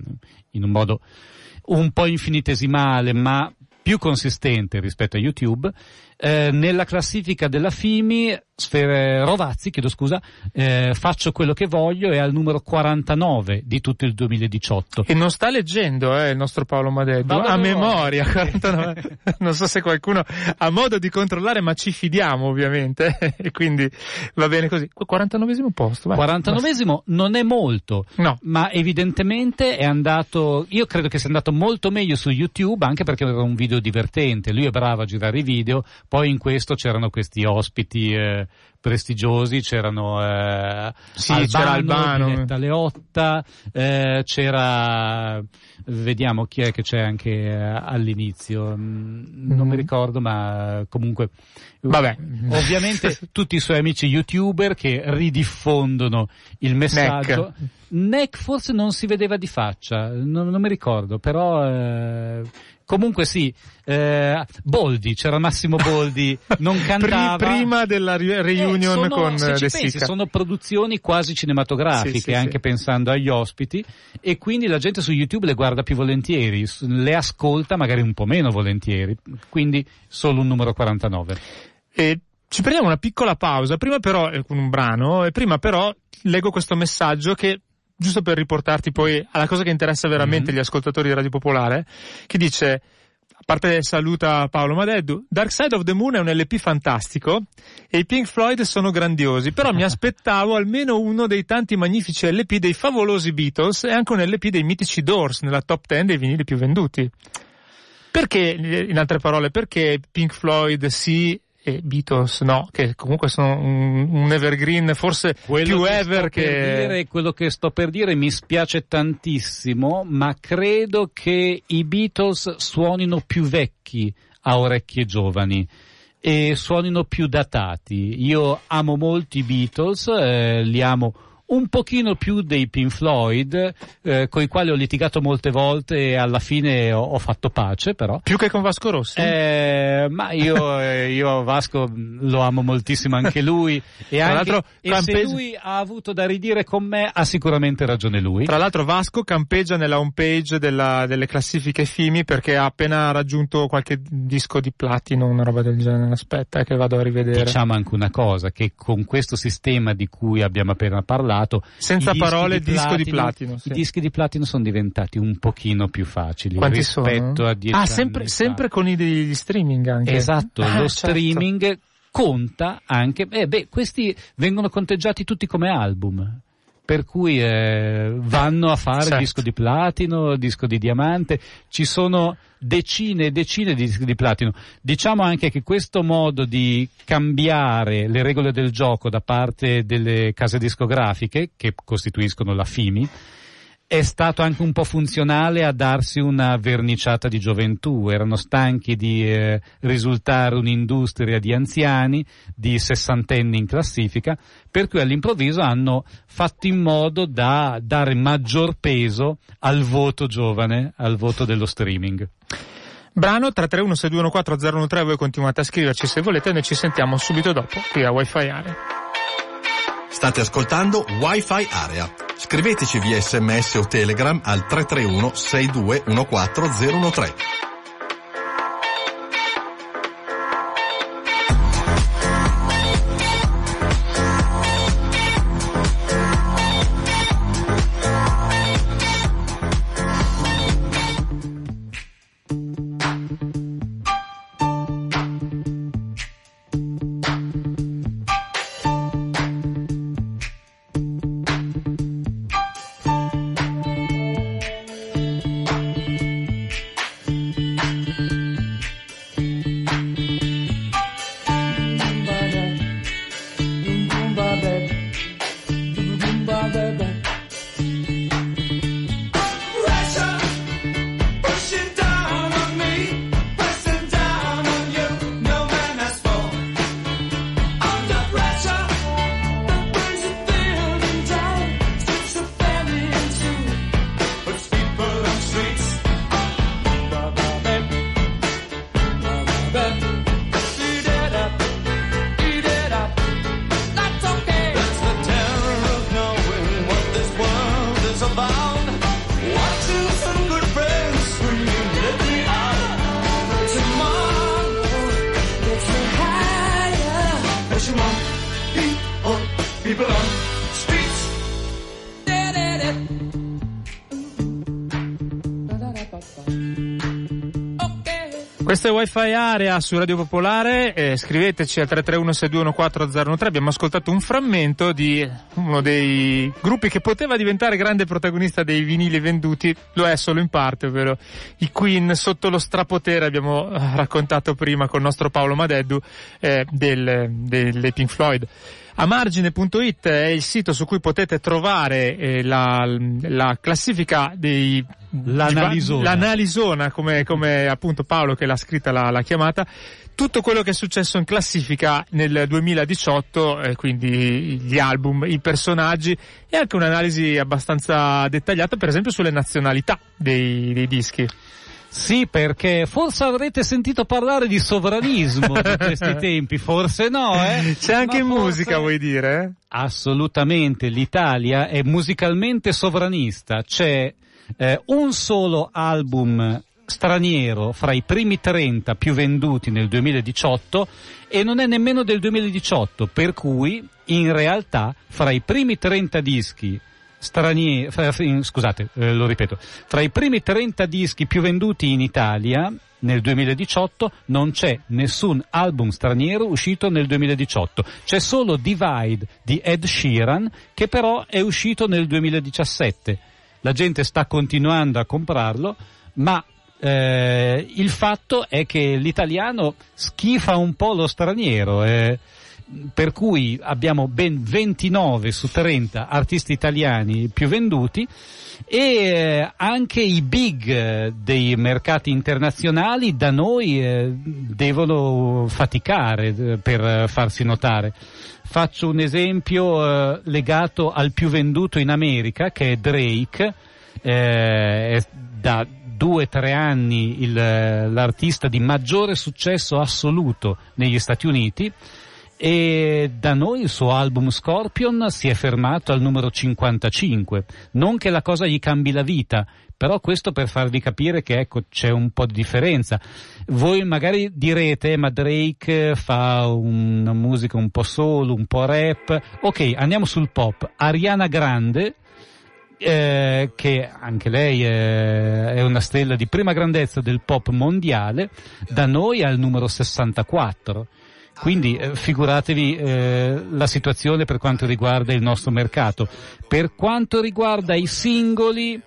in un modo un po' infinitesimale ma più consistente rispetto a YouTube, eh, nella classifica della FIMI Sfere Rovazzi, chiedo scusa, eh, faccio quello che voglio è al numero 49 di tutto il 2018. E non sta leggendo eh, il nostro Paolo Madeddu, a memoria 49. [LAUGHS] non so se qualcuno ha modo di controllare, ma ci fidiamo ovviamente [LAUGHS] e quindi va bene così. 49 posto. Vai. 49 non è molto, no. ma evidentemente è andato, io credo che sia andato molto meglio su YouTube anche perché era un video divertente, lui è bravo a girare i video, poi in questo c'erano questi ospiti eh, prestigiosi, c'erano eh, sì, Albano, c'era Albano, Leotta, eh, c'era vediamo chi è che c'è anche eh, all'inizio, mm, non mm. mi ricordo, ma comunque Vabbè. ovviamente [LAUGHS] tutti i suoi amici youtuber che ridiffondono il messaggio. Neck, Neck forse non si vedeva di faccia, non, non mi ricordo, però eh, Comunque sì, eh, Boldi, c'era Massimo Boldi, [LAUGHS] non cantava. Prima della reunion eh, sono, con se ci pensi, sono produzioni quasi cinematografiche, sì, sì, anche sì. pensando agli ospiti, e quindi la gente su YouTube le guarda più volentieri, le ascolta magari un po' meno volentieri, quindi solo un numero 49. E ci prendiamo una piccola pausa, prima però, eh, con un brano, e prima però leggo questo messaggio che giusto per riportarti poi alla cosa che interessa veramente mm-hmm. gli ascoltatori di Radio Popolare, che dice, a parte saluta Paolo Madeddu, Dark Side of the Moon è un LP fantastico e i Pink Floyd sono grandiosi, però mi [LAUGHS] aspettavo almeno uno dei tanti magnifici LP dei favolosi Beatles e anche un LP dei mitici Doors nella top 10 dei vinili più venduti. Perché, in altre parole, perché Pink Floyd sì e Beatles no, che comunque sono un, un evergreen forse quello più ever che... Dire, quello che sto per dire mi spiace tantissimo, ma credo che i Beatles suonino più vecchi a orecchie giovani e suonino più datati. Io amo molto i Beatles, eh, li amo un pochino più dei Pink Floyd, eh, con i quali ho litigato molte volte e alla fine ho, ho fatto pace però. Più che con Vasco Rossi? Eh, ma io, eh, io, Vasco lo amo moltissimo anche lui [LAUGHS] e, anche, e se lui ha avuto da ridire con me ha sicuramente ragione lui. Tra l'altro Vasco campeggia nella homepage della, delle classifiche FIMI perché ha appena raggiunto qualche disco di platino, una roba del genere. Aspetta che vado a rivedere. Diciamo anche una cosa, che con questo sistema di cui abbiamo appena parlato parlato. Senza parole, di disco platino, di platino. Sì. I dischi di platino sono diventati un pochino più facili Quanti rispetto sono? a dieci Ah, sempre, sempre con i degli streaming anche. Esatto, ah, lo certo. streaming conta anche, eh, beh, questi vengono conteggiati tutti come album per cui eh, vanno a fare certo. disco di platino, disco di diamante, ci sono decine e decine di dischi di platino. Diciamo anche che questo modo di cambiare le regole del gioco da parte delle case discografiche, che costituiscono la FIMI, è stato anche un po' funzionale a darsi una verniciata di gioventù, erano stanchi di eh, risultare un'industria di anziani, di sessantenni in classifica, per cui all'improvviso hanno fatto in modo da dare maggior peso al voto giovane, al voto dello streaming. Brano 331-6214013, voi continuate a scriverci se volete, noi ci sentiamo subito dopo qui a Wi-Fi Area. State ascoltando Wi-Fi Area. Scriveteci via sms o telegram al 331 6214013. Area su Radio Popolare, eh, scriveteci al 331-6214013, abbiamo ascoltato un frammento di uno dei gruppi che poteva diventare grande protagonista dei vinili venduti, lo è solo in parte, ovvero i Queen sotto lo strapotere, abbiamo eh, raccontato prima con il nostro Paolo Madeddu eh, del, del, Pink Floyd. A margine.it è il sito su cui potete trovare eh, la, la, classifica dei l'analisona, l'analisona come, come, appunto Paolo che l'ha scritta l'ha, l'ha, chiamata. Tutto quello che è successo in classifica nel 2018 eh, quindi gli album, i personaggi e anche un'analisi abbastanza dettagliata per esempio sulle nazionalità dei, dei dischi sì, perché forse avrete sentito parlare di sovranismo in questi [LAUGHS] tempi, forse no, eh? C'è anche forse... musica, vuoi dire? Assolutamente, l'Italia è musicalmente sovranista, c'è eh, un solo album straniero fra i primi 30 più venduti nel 2018 e non è nemmeno del 2018, per cui in realtà fra i primi 30 dischi stranieri, scusate, eh, lo ripeto, tra i primi 30 dischi più venduti in Italia nel 2018 non c'è nessun album straniero uscito nel 2018, c'è solo Divide di Ed Sheeran che però è uscito nel 2017. La gente sta continuando a comprarlo, ma eh, il fatto è che l'italiano schifa un po' lo straniero. Eh, per cui abbiamo ben 29 su 30 artisti italiani più venduti e eh, anche i big eh, dei mercati internazionali da noi eh, devono faticare per farsi notare. Faccio un esempio legato al più venduto in America che è Drake, è da due o tre anni il, l'artista di maggiore successo assoluto negli Stati Uniti e da noi il suo album Scorpion si è fermato al numero 55. Non che la cosa gli cambi la vita, però questo per farvi capire che ecco c'è un po' di differenza. Voi magari direte ma Drake fa una musica un po' solo, un po' rap. Ok, andiamo sul pop. Ariana Grande eh, che anche lei è, è, una stella di prima grandezza del pop mondiale, da noi al numero 64. Quindi eh, figuratevi eh, la situazione per quanto riguarda il nostro mercato. Per quanto riguarda i singoli,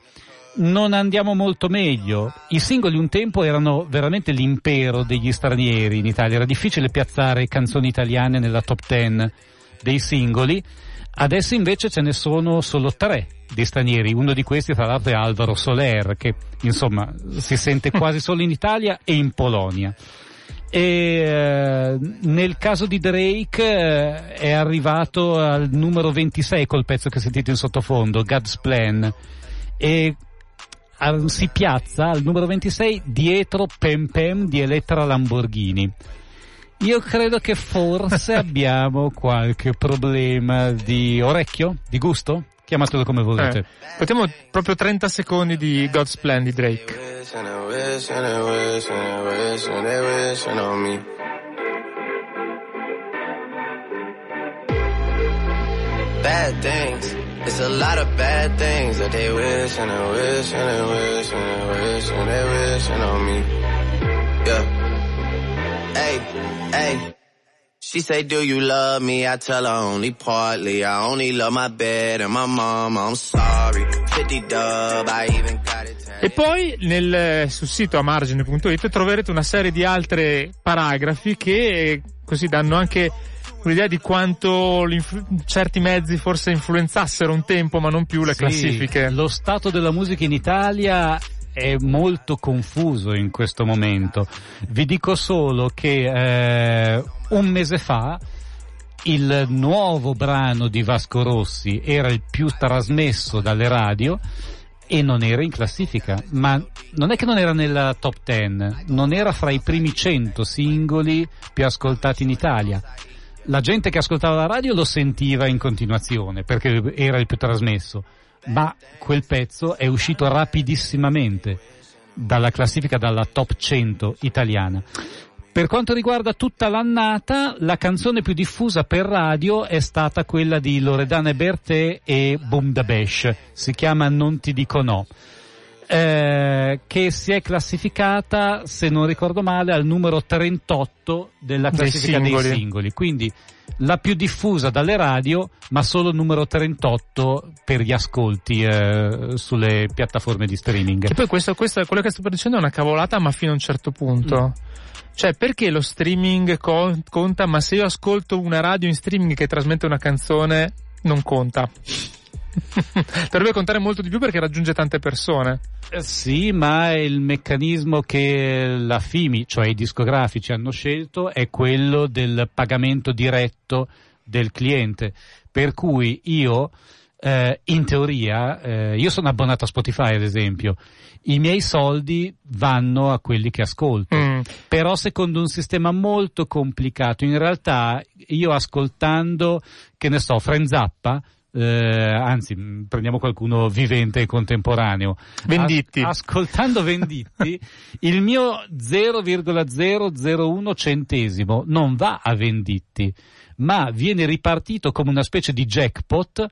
non andiamo molto meglio. I singoli un tempo erano veramente l'impero degli stranieri in Italia, era difficile piazzare canzoni italiane nella top ten dei singoli. Adesso invece ce ne sono solo tre di stranieri, uno di questi tra l'altro è Alvaro Soler, che insomma si sente quasi solo in Italia e in Polonia. E eh, nel caso di Drake eh, è arrivato al numero 26 col pezzo che sentite in sottofondo, God's Plan, e si piazza al numero 26 dietro Pem Pem di Elettra Lamborghini. Io credo che forse [LAUGHS] abbiamo qualche problema di orecchio, di gusto. Chiamatelo come volete. Eh, potremmo proprio 30 secondi di God's Plan di Drake. Bad things. It's a lot of bad things that they wish and they wish and they wish and they wish and they wish on me. Yeah. Hey, hey. She say, do you love me? I tell her only partly. I only love my bed and my mom. I'm sorry. 50 dub, I even got it. E poi nel, sul sito amargine.it troverete una serie di altre paragrafi che così danno anche un'idea di quanto certi mezzi forse influenzassero un tempo ma non più le sì, classifiche. Lo stato della musica in Italia è molto confuso in questo momento. Vi dico solo che eh, un mese fa il nuovo brano di Vasco Rossi era il più trasmesso dalle radio e non era in classifica, ma non è che non era nella top 10, non era fra i primi 100 singoli più ascoltati in Italia. La gente che ascoltava la radio lo sentiva in continuazione perché era il più trasmesso ma quel pezzo è uscito rapidissimamente dalla classifica, dalla top 100 italiana. Per quanto riguarda tutta l'annata, la canzone più diffusa per radio è stata quella di Loredana Bertè e Boom da Besh. Si chiama Non ti dico no. Eh, che si è classificata, se non ricordo male, al numero 38 della classifica dei singoli. Dei singoli. Quindi la più diffusa dalle radio, ma solo numero 38 per gli ascolti eh, sulle piattaforme di streaming. E poi questo, questo, quello che sto dicendo è una cavolata, ma fino a un certo punto. Mm. Cioè, perché lo streaming conta, ma se io ascolto una radio in streaming che trasmette una canzone, non conta? [LAUGHS] Dovrebbe contare molto di più perché raggiunge tante persone. Eh, sì, ma il meccanismo che la FIMI, cioè i discografici, hanno scelto è quello del pagamento diretto del cliente. Per cui io, eh, in teoria, eh, io sono abbonato a Spotify ad esempio, i miei soldi vanno a quelli che ascolto, mm. però secondo un sistema molto complicato. In realtà io ascoltando, che ne so, Frenzappa, eh, anzi prendiamo qualcuno vivente e contemporaneo. Venditti. As- ascoltando Venditti, [LAUGHS] il mio 0,001 centesimo non va a Venditti, ma viene ripartito come una specie di jackpot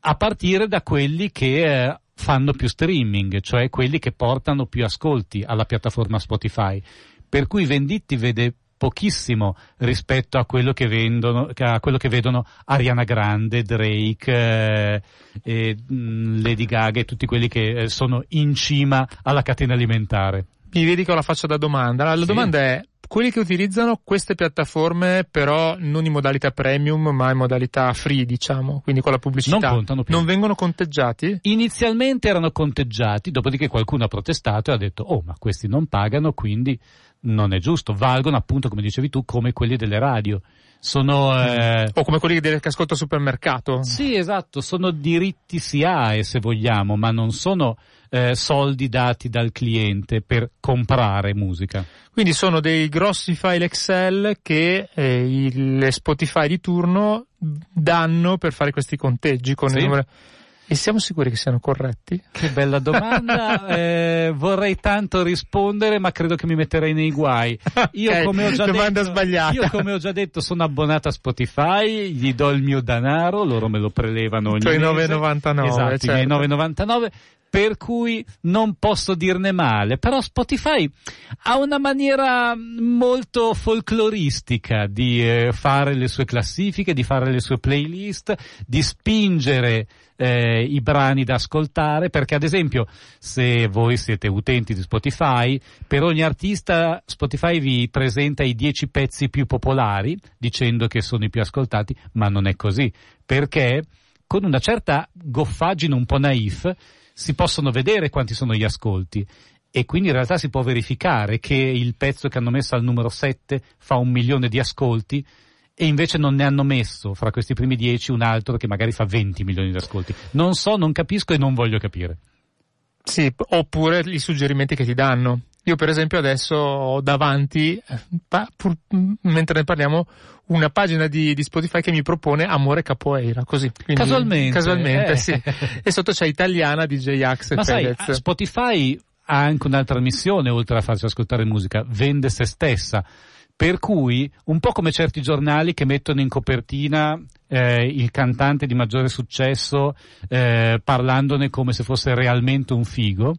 a partire da quelli che eh, fanno più streaming, cioè quelli che portano più ascolti alla piattaforma Spotify. Per cui Venditti vede pochissimo rispetto a quello che, vendono, a quello che vedono Ariana Grande, Drake, eh, mh, mm, Lady Gaga e tutti quelli che eh, sono in cima alla catena alimentare. Mi vedi che ho la faccia da domanda. La sì. domanda è, quelli che utilizzano queste piattaforme però non in modalità premium ma in modalità free diciamo, quindi con la pubblicità, non, contano più. non vengono conteggiati? Inizialmente erano conteggiati, dopodiché qualcuno ha protestato e ha detto oh ma questi non pagano quindi non è giusto, valgono appunto come dicevi tu come quelli delle radio. Sono, eh... O come quelli che ascolto al supermercato. Sì, esatto, sono diritti SIAE se vogliamo, ma non sono eh, soldi dati dal cliente per comprare musica. Quindi sono dei grossi file Excel che eh, il Spotify di turno danno per fare questi conteggi con sì. il numero e siamo sicuri che siano corretti? Che bella domanda. [LAUGHS] eh, vorrei tanto rispondere, ma credo che mi metterei nei guai. Io, okay, come ho già domanda detto, sbagliata. Io, come ho già detto, sono abbonato a Spotify, gli do il mio denaro, loro me lo prelevano ogni cioè mese. 9,99. Esatto, certo. i 9,99 per cui non posso dirne male, però Spotify ha una maniera molto folcloristica di eh, fare le sue classifiche, di fare le sue playlist, di spingere eh, i brani da ascoltare, perché ad esempio se voi siete utenti di Spotify, per ogni artista Spotify vi presenta i 10 pezzi più popolari, dicendo che sono i più ascoltati, ma non è così, perché? Con una certa goffaggine un po' naif si possono vedere quanti sono gli ascolti e quindi in realtà si può verificare che il pezzo che hanno messo al numero 7 fa un milione di ascolti e invece non ne hanno messo fra questi primi 10 un altro che magari fa 20 milioni di ascolti. Non so, non capisco e non voglio capire. Sì, oppure i suggerimenti che ti danno. Io per esempio adesso ho davanti, pa, pur, mentre ne parliamo, una pagina di, di, Spotify che mi propone Amore Capoeira, così. Quindi, casualmente. Casualmente, eh. sì. E sotto c'è Italiana DJ Axe Ma Fedez. sai, Spotify ha anche un'altra missione, oltre a farci ascoltare musica, vende se stessa. Per cui, un po' come certi giornali che mettono in copertina eh, il cantante di maggiore successo eh, parlandone come se fosse realmente un figo,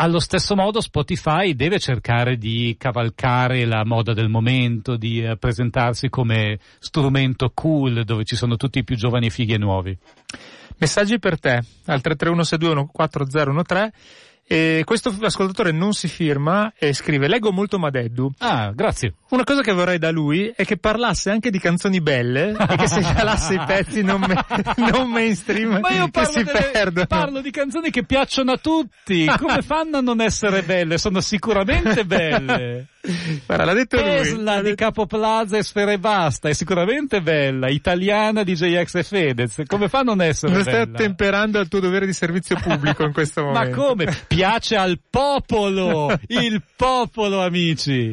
allo stesso modo Spotify deve cercare di cavalcare la moda del momento, di eh, presentarsi come strumento cool dove ci sono tutti i più giovani fighi e nuovi. Messaggi per te al 331 e questo ascoltatore non si firma e scrive Leggo molto Madeddu. Ah, grazie. Una cosa che vorrei da lui è che parlasse anche di canzoni belle e che segnalasse i pezzi non, me, [LAUGHS] non mainstream Ma io che si delle, perdono. Parlo di canzoni che piacciono a tutti. Come [LAUGHS] fanno a non essere belle? Sono sicuramente belle. Guarda, l'ha detto Tesla lui. di Capo Plaza e Sfera e Basta è sicuramente bella. Italiana di JX e Fedez. Come fa a non essere non bella? stai attemperando al tuo dovere di servizio pubblico in questo [LAUGHS] momento. Ma come? Piace al popolo! [LAUGHS] Il popolo, amici!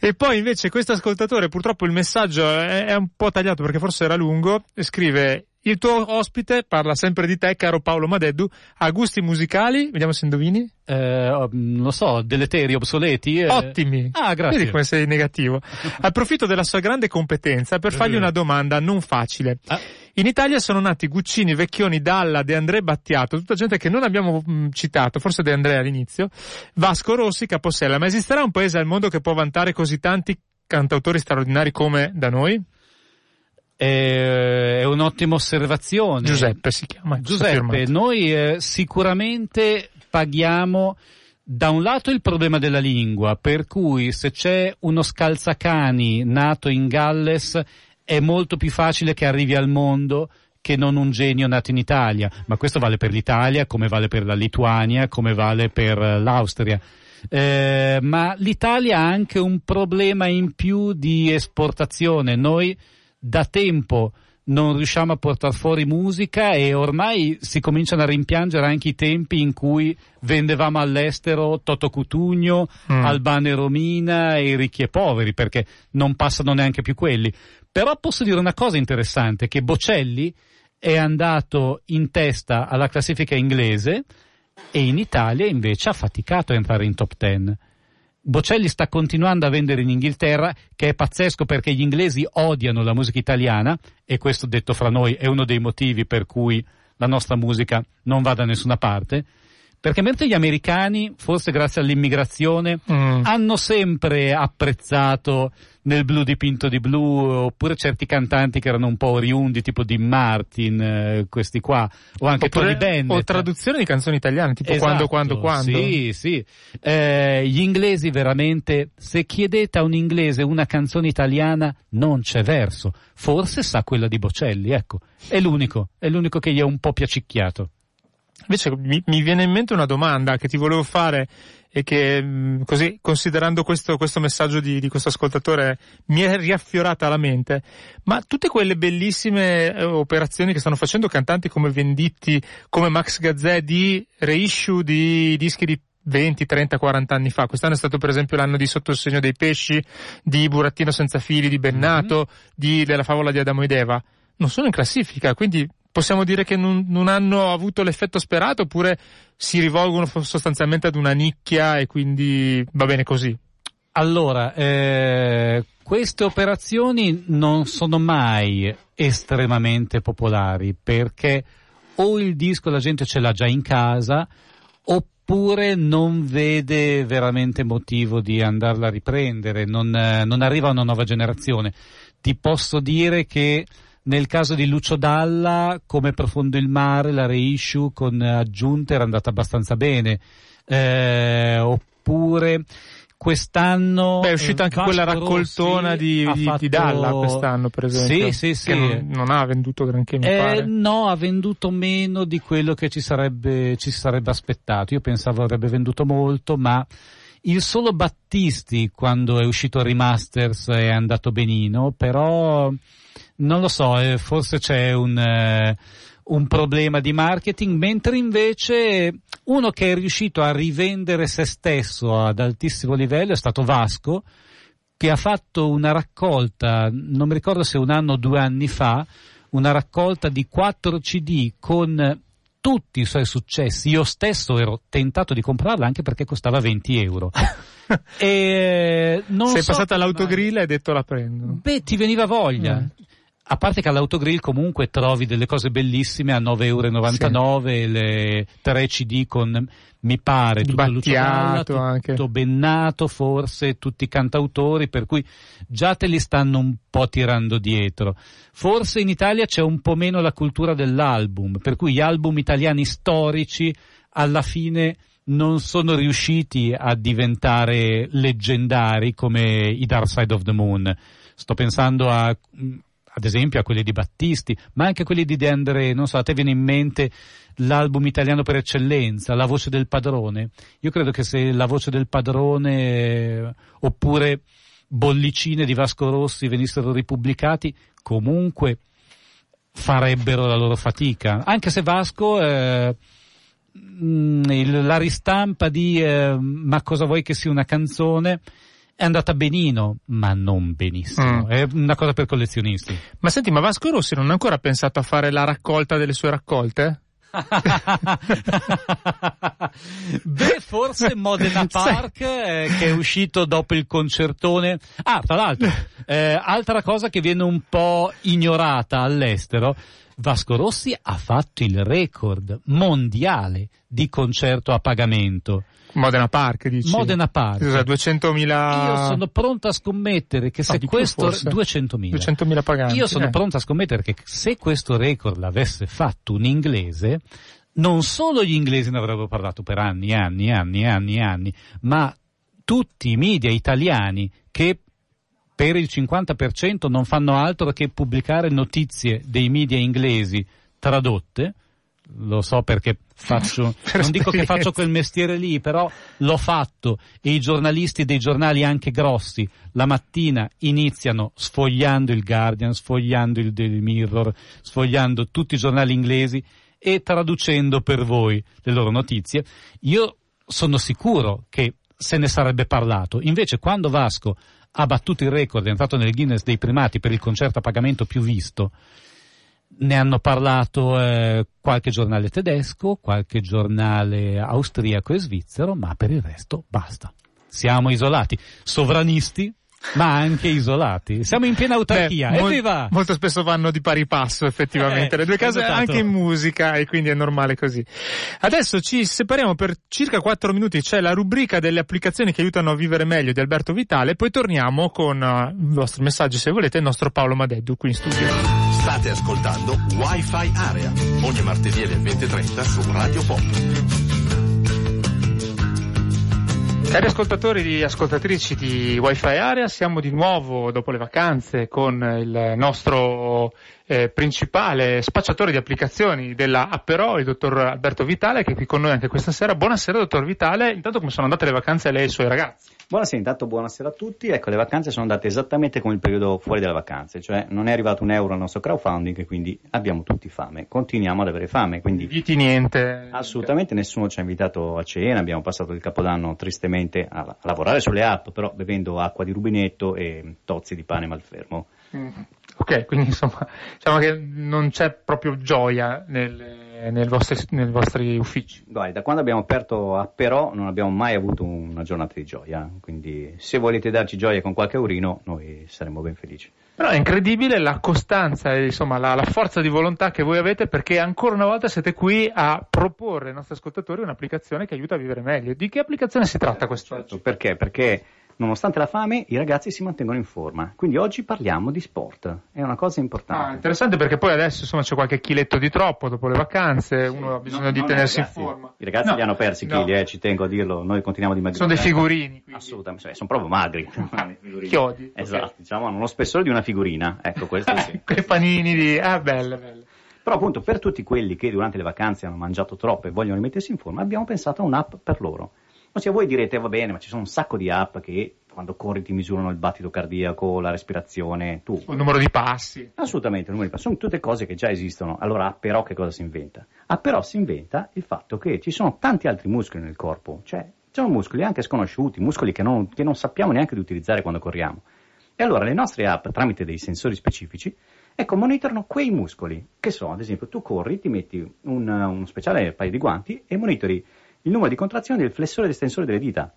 E poi invece questo ascoltatore, purtroppo il messaggio è, è un po' tagliato perché forse era lungo, scrive il tuo ospite parla sempre di te, caro Paolo Madeddu, ha gusti musicali, vediamo se indovini. Eh, non lo so, deleteri, obsoleti. Eh. Ottimi. Ah, grazie. Vedi come sei negativo. [LAUGHS] Approfitto della sua grande competenza per fargli una domanda non facile. Ah. In Italia sono nati Guccini, Vecchioni, Dalla, De André Battiato, tutta gente che non abbiamo mh, citato, forse De André all'inizio, Vasco Rossi, Capossella. Ma esisterà un paese al mondo che può vantare così tanti cantautori straordinari come da noi? È un'ottima osservazione. Giuseppe si chiama. Giuseppe, noi eh, sicuramente paghiamo da un lato il problema della lingua, per cui se c'è uno scalzacani nato in Galles è molto più facile che arrivi al mondo che non un genio nato in Italia, ma questo vale per l'Italia, come vale per la Lituania, come vale per l'Austria. Eh, ma l'Italia ha anche un problema in più di esportazione. Noi da tempo non riusciamo a portare fuori musica e ormai si cominciano a rimpiangere anche i tempi in cui vendevamo all'estero Toto Cutugno, mm. Albano e Romina e i ricchi e poveri perché non passano neanche più quelli. Però posso dire una cosa interessante, che Bocelli è andato in testa alla classifica inglese e in Italia invece ha faticato a entrare in top 10. Bocelli sta continuando a vendere in Inghilterra, che è pazzesco perché gli inglesi odiano la musica italiana e questo detto fra noi è uno dei motivi per cui la nostra musica non va da nessuna parte. Perché mentre gli americani, forse grazie all'immigrazione, mm. hanno sempre apprezzato nel blu dipinto di blu, oppure certi cantanti che erano un po' oriundi, tipo di Martin, eh, questi qua, o anche oppure, Tony Bennett. O traduzioni di canzoni italiane, tipo esatto, quando, quando, quando. Sì, sì. Eh, gli inglesi veramente, se chiedete a un inglese una canzone italiana, non c'è verso. Forse sa quella di Bocelli, ecco. È l'unico, è l'unico che gli è un po' piacicchiato. Invece mi, mi, viene in mente una domanda che ti volevo fare e che mm, così considerando questo, questo messaggio di, di, questo ascoltatore mi è riaffiorata alla mente. Ma tutte quelle bellissime eh, operazioni che stanno facendo cantanti come Venditti, come Max Gazzè di reissue di dischi di 20, 30, 40 anni fa. Quest'anno è stato per esempio l'anno di Sotto il segno dei pesci, di Burattino senza fili, di Bennato, mm-hmm. di, della favola di Adamo ed Eva. Non sono in classifica, quindi possiamo dire che non, non, hanno avuto l'effetto sperato oppure si rivolgono sostanzialmente ad una nicchia e quindi va bene così? Allora, eh, queste operazioni non sono mai estremamente popolari perché o il disco la gente ce l'ha già in casa, oppure non vede veramente motivo di andarla a riprendere, non, eh, non arriva una nuova generazione. Ti posso dire che nel caso di Lucio Dalla, come Profondo il mare, la reissue con aggiunte era andata abbastanza bene. Eh, oppure quest'anno Beh, è uscita anche quella raccoltona di, di, fatto... di, Dalla quest'anno per esempio sì, sì, sì. Non, non, ha venduto granché mi eh, pare no ha venduto meno di quello che ci sarebbe, ci sarebbe aspettato io pensavo avrebbe venduto molto ma il solo Battisti quando è uscito il Remasters è andato benino però non lo so eh, forse c'è un eh, un problema di marketing, mentre invece uno che è riuscito a rivendere se stesso ad altissimo livello è stato Vasco, che ha fatto una raccolta, non mi ricordo se un anno o due anni fa, una raccolta di 4 CD con tutti i suoi successi. Io stesso ero tentato di comprarla anche perché costava 20 euro. [LAUGHS] e non Sei so passata all'autogrill e hai detto la prendo. Beh, ti veniva voglia. Mm. A parte che all'autogrill comunque trovi delle cose bellissime a 9,99 euro, sì. le 3 CD con, mi pare, tutto Battiato Lucio anche. tutto Bennato forse, tutti i cantautori, per cui già te li stanno un po' tirando dietro. Forse in Italia c'è un po' meno la cultura dell'album, per cui gli album italiani storici alla fine non sono riusciti a diventare leggendari come i Dark Side of the Moon. Sto pensando a ad esempio a quelli di Battisti, ma anche a quelli di De André, non so, a te viene in mente l'album italiano per eccellenza, La voce del padrone. Io credo che se La voce del padrone eh, oppure Bollicine di Vasco Rossi venissero ripubblicati, comunque farebbero la loro fatica, anche se Vasco eh, mm, la ristampa di eh, Ma cosa vuoi che sia una canzone è andata benino, ma non benissimo. Mm. È una cosa per collezionisti. Ma senti, ma Vasco Rossi non ha ancora pensato a fare la raccolta delle sue raccolte? [LAUGHS] Beh, forse Modena [LAUGHS] Park, eh, che è uscito dopo il concertone. Ah, tra l'altro, eh, altra cosa che viene un po' ignorata all'estero. Vasco Rossi ha fatto il record mondiale di concerto a pagamento. Modena Park, dici? Modena Park. Scusa, 200.000... Io sono pronto a scommettere che se no, questo... 200.000. 200.000 paganti. Io sono eh. pronto a scommettere che se questo record l'avesse fatto un inglese, non solo gli inglesi ne avrebbero parlato per anni e anni e anni e anni e anni, ma tutti i media italiani che per il 50% non fanno altro che pubblicare notizie dei media inglesi tradotte, lo so perché faccio, [LAUGHS] per non dico che faccio quel mestiere lì, però l'ho fatto e i giornalisti dei giornali anche grossi la mattina iniziano sfogliando il Guardian, sfogliando il Daily Mirror, sfogliando tutti i giornali inglesi e traducendo per voi le loro notizie. Io sono sicuro che se ne sarebbe parlato. Invece quando Vasco ha battuto il record, è entrato nel Guinness dei primati per il concerto a pagamento più visto, ne hanno parlato eh, qualche giornale tedesco, qualche giornale austriaco e svizzero, ma per il resto basta. Siamo isolati, sovranisti, ma anche isolati. Siamo in piena autarchia. Beh, mol- molto spesso vanno di pari passo, effettivamente. Eh, Le due case notato. anche in musica e quindi è normale così. Adesso ci separiamo per circa 4 minuti. C'è la rubrica delle applicazioni che aiutano a vivere meglio di Alberto Vitale. Poi torniamo con uh, il vostro messaggio, se volete, il nostro Paolo Madeddu qui in studio. State ascoltando Wi-Fi Area. Ogni martedì alle 20.30 su Radio Pop. Cari ascoltatori e ascoltatrici di Wi-Fi Area, siamo di nuovo dopo le vacanze con il nostro eh, principale spacciatore di applicazioni della Apero, il dottor Alberto Vitale, che è qui con noi anche questa sera. Buonasera dottor Vitale, intanto come sono andate le vacanze a lei e ai suoi ragazzi? Buonasera, intanto buonasera a tutti. Ecco, le vacanze sono andate esattamente come il periodo fuori dalle vacanze, cioè non è arrivato un euro al nostro crowdfunding e quindi abbiamo tutti fame. Continuiamo ad avere fame, quindi... Viti niente? Assolutamente, nessuno ci ha invitato a cena, abbiamo passato il capodanno tristemente a, a lavorare sulle app, però bevendo acqua di rubinetto e tozzi di pane malfermo. Mm. Ok, quindi insomma, diciamo che non c'è proprio gioia nel, nel vostri, nei vostri uffici. Guarda, da quando abbiamo aperto a Però non abbiamo mai avuto una giornata di gioia, quindi se volete darci gioia con qualche urino noi saremo ben felici. Però è incredibile la costanza e insomma la, la, forza di volontà che voi avete perché ancora una volta siete qui a proporre ai nostri ascoltatori un'applicazione che aiuta a vivere meglio. Di che applicazione si tratta quest'oggi? Certo, perché? Perché nonostante la fame, i ragazzi si mantengono in forma. Quindi oggi parliamo di sport, è una cosa importante. Ah, interessante perché poi adesso insomma c'è qualche chiletto di troppo dopo le vacanze, sì, uno ha bisogno no, di tenersi in forma. I ragazzi no, li hanno persi no. chili, eh, ci tengo a dirlo, noi continuiamo a dimagrire. Sono dei figurini. Quindi. Assolutamente, cioè, sono proprio magri. [LAUGHS] Chiodi. Esatto, okay. diciamo, hanno lo spessore di una figurina, ecco questo sì. [LAUGHS] Quei panini di... ah, belle, belle. Però appunto per tutti quelli che durante le vacanze hanno mangiato troppo e vogliono rimettersi in forma, abbiamo pensato a un'app per loro. Ossia voi direte, va bene, ma ci sono un sacco di app che quando corri ti misurano il battito cardiaco, la respirazione, tu. Il numero di passi. Assolutamente, il numero di passi. Sono tutte cose che già esistono. Allora, però che cosa si inventa? Ah, però si inventa il fatto che ci sono tanti altri muscoli nel corpo, cioè ci sono muscoli anche sconosciuti, muscoli che non, che non sappiamo neanche di utilizzare quando corriamo. E allora le nostre app, tramite dei sensori specifici, ecco, monitorano quei muscoli, che sono, ad esempio, tu corri, ti metti un, un speciale paio di guanti e monitori il numero di contrazioni del flessore ed estensore delle dita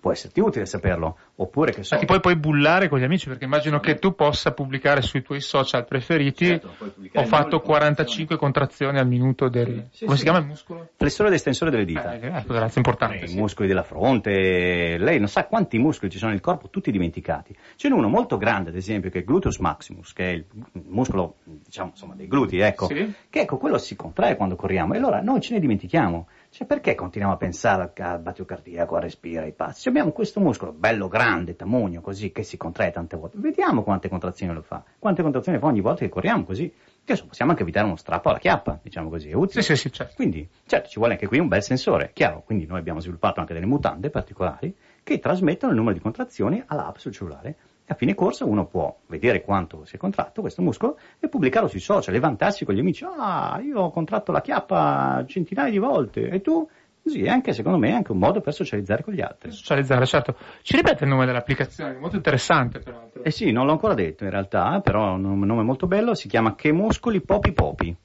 può esserti utile saperlo, oppure che so. Ma ti puoi poi bullare con gli amici, perché immagino che tu possa pubblicare sui tuoi social preferiti, certo, ho fatto 45 contrazioni al minuto del... Sì, come sì. si chiama il muscolo? Flessore ed estensore delle dita. Eh, ecco, grazie, importante. I muscoli della fronte, lei non sa quanti muscoli ci sono nel corpo, tutti dimenticati. Ce n'è uno molto grande, ad esempio, che è il gluteus maximus, che è il muscolo, diciamo, insomma, dei glutei, ecco, che ecco, quello si contrae quando corriamo, e allora noi ce ne dimentichiamo. Cioè, perché continuiamo a pensare al battito cardiaco, a respirare, ai passi? Cioè, abbiamo questo muscolo bello grande, tamonio, così, che si contrae tante volte. Vediamo quante contrazioni lo fa. Quante contrazioni fa ogni volta che corriamo così. Adesso possiamo anche evitare uno strappo alla chiappa, diciamo così. È utile. Sì, sì, sì, certo. Quindi, certo, ci vuole anche qui un bel sensore, chiaro. Quindi noi abbiamo sviluppato anche delle mutande particolari che trasmettono il numero di contrazioni all'app sul cellulare a fine corsa uno può vedere quanto si è contratto questo muscolo e pubblicarlo sui social e vantarsi con gli amici. Ah, io ho contratto la chiappa centinaia di volte e tu? Così è anche, secondo me, è anche un modo per socializzare con gli altri. Socializzare, certo. Ci ripete il nome dell'applicazione, molto interessante peraltro. Eh sì, non l'ho ancora detto in realtà, però è un nome molto bello, si chiama Che muscoli popi popi.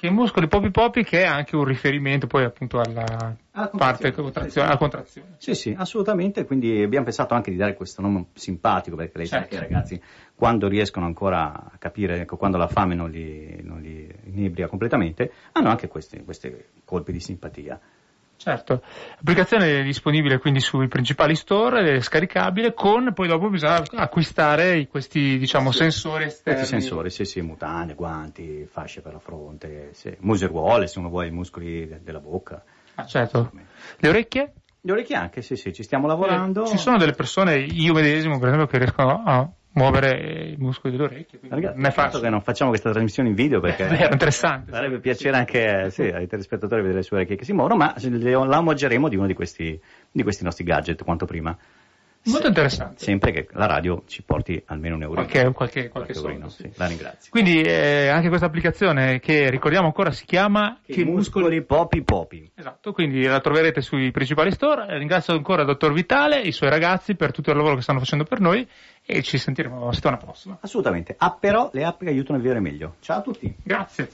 Che muscoli popi popi che è anche un riferimento poi appunto alla, alla parte contrazione, alla contrazione. Sì, sì, assolutamente, quindi abbiamo pensato anche di dare questo nome simpatico perché lei certo. sa che i ragazzi quando riescono ancora a capire, ecco, quando la fame non li, non li inebria completamente, hanno anche questi, questi colpi di simpatia. Certo, l'applicazione è disponibile quindi sui principali store, è scaricabile, con poi dopo bisogna acquistare questi diciamo sì. sensori esterni. Questi sensori, sì sì, mutande, guanti, fasce per la fronte, sì. museruole se uno vuole i muscoli de- della bocca. Ah certo. Le orecchie? Le orecchie anche, sì sì, ci stiamo lavorando. Eh, ci sono delle persone, io medesimo per esempio, che riescono a muovere i muscoli delle orecchie. Ragazzi, non è fatto che non facciamo questa trasmissione in video perché [LAUGHS] è interessante. Sarebbe sì, piacere anche sì, ai telespettatori vedere le sue orecchie che si muovono, ma la omaggeremo di uno di questi, di questi nostri gadget quanto prima. Molto interessante. Sempre che la radio ci porti almeno un euro. Qualche, qualche, qualche, qualche euro, sì. La ringrazio. Quindi eh, anche questa applicazione che ricordiamo ancora si chiama Che, che muscoli... muscoli popi popi. Esatto, quindi la troverete sui principali store. Ringrazio ancora il dottor Vitale e i suoi ragazzi per tutto il lavoro che stanno facendo per noi e ci sentiremo la settimana prossima. Assolutamente. Ah, però le app che aiutano a vivere meglio. Ciao a tutti. Grazie.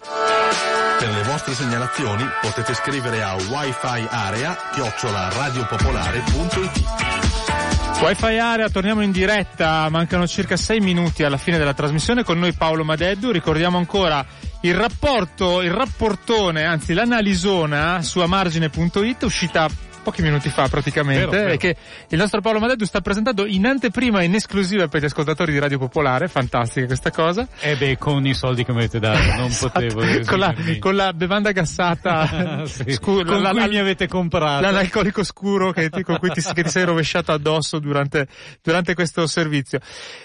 Per le vostre segnalazioni potete scrivere a wifi area chiocciola radiopopolare.it. Wi-Fi Area, torniamo in diretta, mancano circa 6 minuti alla fine della trasmissione con noi Paolo Madeddu, ricordiamo ancora il rapporto, il rapportone, anzi l'analisona su amargine.it uscita pochi minuti fa praticamente, vero, vero. che il nostro Paolo Madeddu sta presentando in anteprima in esclusiva per gli ascoltatori di Radio Popolare, fantastica questa cosa. Eh beh, con i soldi che mi avete dato, non [LAUGHS] esatto. potevo con la, con la bevanda gassata [LAUGHS] sì. scura, con la, cui la, mi avete comprato. L'alcolico scuro che, con cui ti, che ti, sei rovesciato addosso durante, durante questo servizio.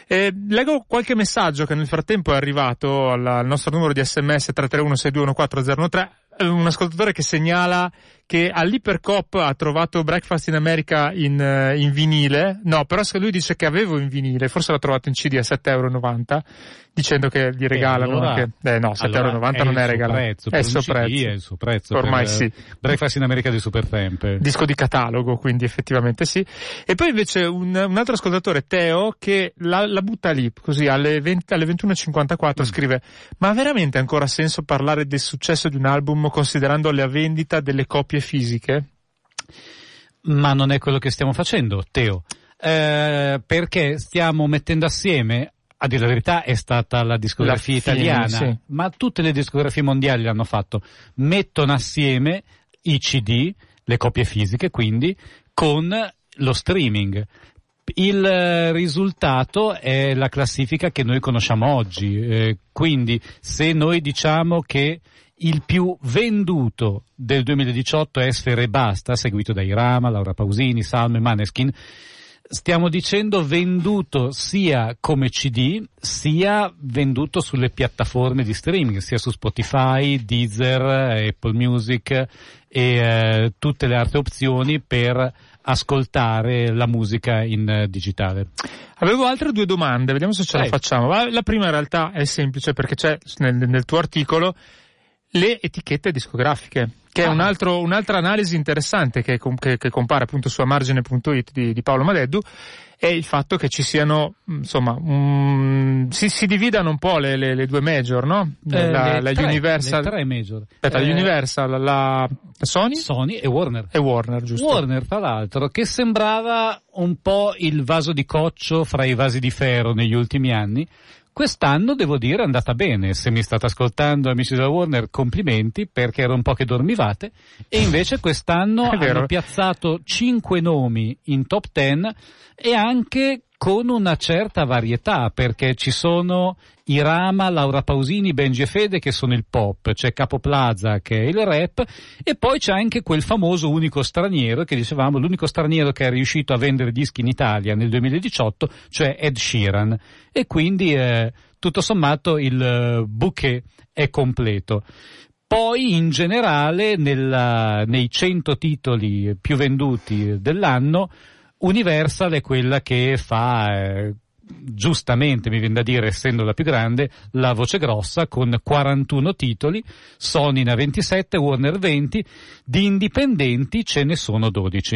Eh, leggo qualche messaggio che nel frattempo è arrivato al, al nostro numero di sms 331 6214013 un ascoltatore che segnala che all'Ipercop ha trovato Breakfast in America in, eh, in vinile, no, però se lui dice che avevo in vinile, forse l'ha trovato in CD a 7,90 euro, dicendo che gli regalano allora, anche, eh no, 7,90 allora euro non è regalato, prezzo, è il suo prezzo, è il suo prezzo, ormai sì. Breakfast in America di Supertramp. Disco di catalogo, quindi effettivamente sì. E poi invece un, un altro ascoltatore, Teo, che la, la butta lì, così alle, 20, alle 21.54 mm. scrive, ma ha veramente ancora senso parlare del successo di un album considerando la vendita delle copie copie fisiche? Ma non è quello che stiamo facendo, Teo. Eh, perché stiamo mettendo assieme a dire la verità è stata la discografia La italiana, sì. ma tutte le discografie mondiali l'hanno fatto. Mettono assieme i CD, le copie fisiche quindi, con lo streaming. Il risultato è la classifica che noi conosciamo oggi, eh, quindi se noi diciamo che il più venduto del 2018 è Sfere Basta, seguito dai Rama, Laura Pausini, Salme, Maneskin, stiamo dicendo venduto sia come CD sia venduto sulle piattaforme di streaming, sia su Spotify, Deezer, Apple Music e eh, tutte le altre opzioni per ascoltare la musica in eh, digitale. Avevo altre due domande, vediamo se ce la Prego. facciamo. La prima in realtà è semplice perché c'è nel, nel tuo articolo le etichette discografiche, che è Ah. un altro- un'altra analisi interessante che, che- che compare appunto su amargine.it di, di Paolo Madeddu, è il fatto che ci siano, insomma, mm, si, si dividano un po' le, le- le due major, no? Eh, la, la tre, Universal, tre major. aspetta, Eh, Universal, la, la Sony Sony e Warner. e Warner, giusto? Warner, tra l'altro, che sembrava un po' il vaso di coccio fra i vasi di ferro negli ultimi anni. Quest'anno devo dire è andata bene, se mi state ascoltando amici della Warner complimenti perché era un po' che dormivate. E invece quest'anno [LAUGHS] hanno piazzato cinque nomi in top 10 e anche con una certa varietà perché ci sono Irama, Laura Pausini, Benji e Fede che sono il pop, c'è Capo Plaza che è il rap e poi c'è anche quel famoso unico straniero che dicevamo, l'unico straniero che è riuscito a vendere dischi in Italia nel 2018, cioè Ed Sheeran e quindi eh, tutto sommato il eh, bouquet è completo. Poi in generale nella- nei 100 titoli più venduti dell'anno Universal è quella che fa eh, giustamente, mi viene da dire, essendo la più grande, la voce grossa con 41 titoli, Sony ne ha 27, Warner 20, di indipendenti ce ne sono 12.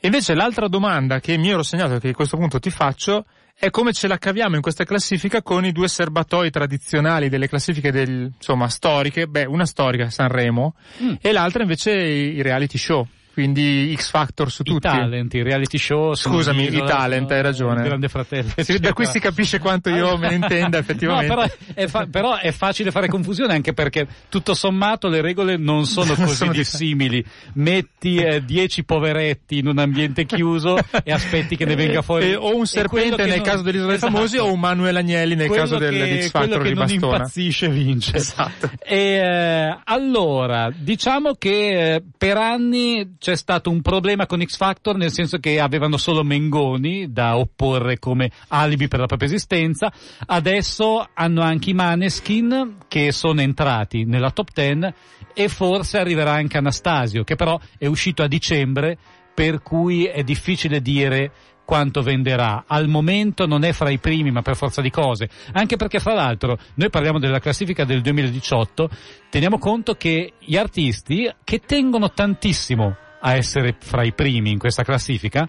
E invece l'altra domanda che mi ero segnato che a questo punto ti faccio è come ce la caviamo in questa classifica con i due serbatoi tradizionali delle classifiche del, insomma, storiche, beh, una storica, Sanremo, Mm. e l'altra invece i reality show, quindi X Factor su I tutti. talent, i reality show. Scusami, i talent, hai ragione. Grande fratello. Sì, da qui si capisce quanto io me ne intenda [LAUGHS] effettivamente. No, però è, fa- però è facile fare confusione anche perché tutto sommato le regole non sono [LAUGHS] così Sono di- dissimili. Metti eh, dieci poveretti in un ambiente chiuso e aspetti che ne venga [LAUGHS] fuori. Eh, o un quello serpente nel non- caso dell'Isola Esatto. dei Famosi o un Manuel Agnelli nel Quello caso del, che- di X Factor quello che di non Bastona. impazzisce vince. Esatto. E, eh, allora, diciamo che eh, per anni c'è stato un problema con X Factor, nel senso che avevano solo Mengoni da opporre come alibi per la propria esistenza. Adesso hanno anche i Maneskin che sono entrati nella top 10 e forse arriverà anche Anastasio, che però è uscito a dicembre, per cui è difficile dire quanto venderà. Al momento non è fra i primi, ma per forza di cose. Anche perché, fra l'altro, noi parliamo della classifica del 2018, teniamo conto che gli artisti che tengono tantissimo a essere fra i primi in questa classifica,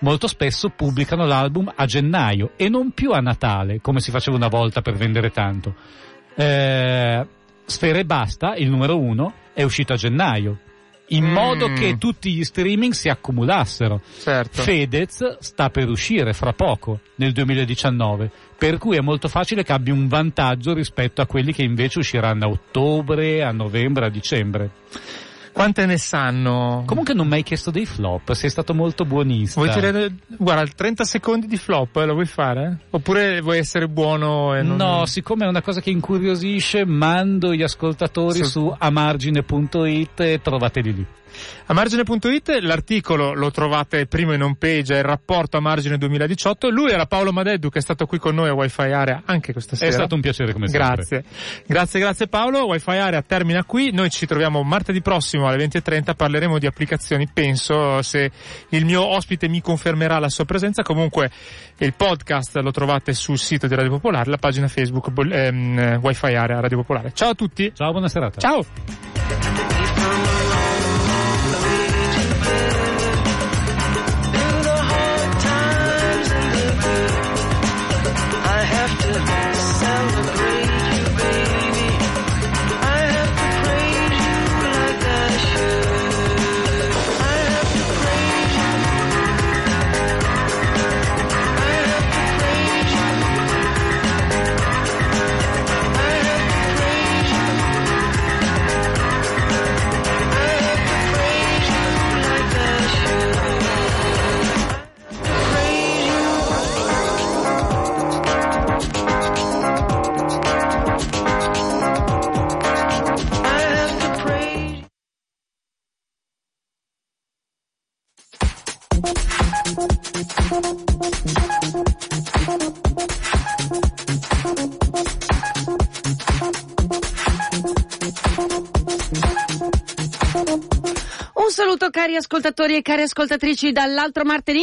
molto spesso pubblicano l'album a gennaio e non più a Natale, come si faceva una volta per vendere tanto. Eh, Sfere e Basta, il numero uno, è uscito a gennaio. In Mm. modo che tutti gli streaming si accumulassero. Certo. Fedez sta per uscire fra poco, nel 2019, per cui è molto facile che abbia un vantaggio rispetto a quelli che invece usciranno a ottobre, a novembre, a dicembre. Quante ne sanno? Comunque non mi hai chiesto dei flop, sei stato molto buonista. Vuoi tirare, guarda, 30 secondi di flop, eh, lo vuoi fare? Oppure vuoi essere buono e non... No, siccome è una cosa che incuriosisce, mando gli ascoltatori Su- su amargine.it e trovateli lì. A margine.it l'articolo lo trovate primo in home page, è il rapporto a margine 2018. Lui era Paolo Madeddu che è stato qui con noi a Wi-Fi Area anche questa sera. È stato un piacere come sempre. Grazie. Grazie, grazie Paolo. Wi-Fi Area termina qui. Noi ci troviamo martedì prossimo alle 20.30. Parleremo di applicazioni. Penso se il mio ospite mi confermerà la sua presenza. Comunque il podcast lo trovate sul sito di Radio Popolare, la pagina Facebook ehm, Wi-Fi Area Radio Popolare. Ciao a tutti. Ciao, buona serata. Ciao. Cari ascoltatori e cari ascoltatrici dall'altro martedì.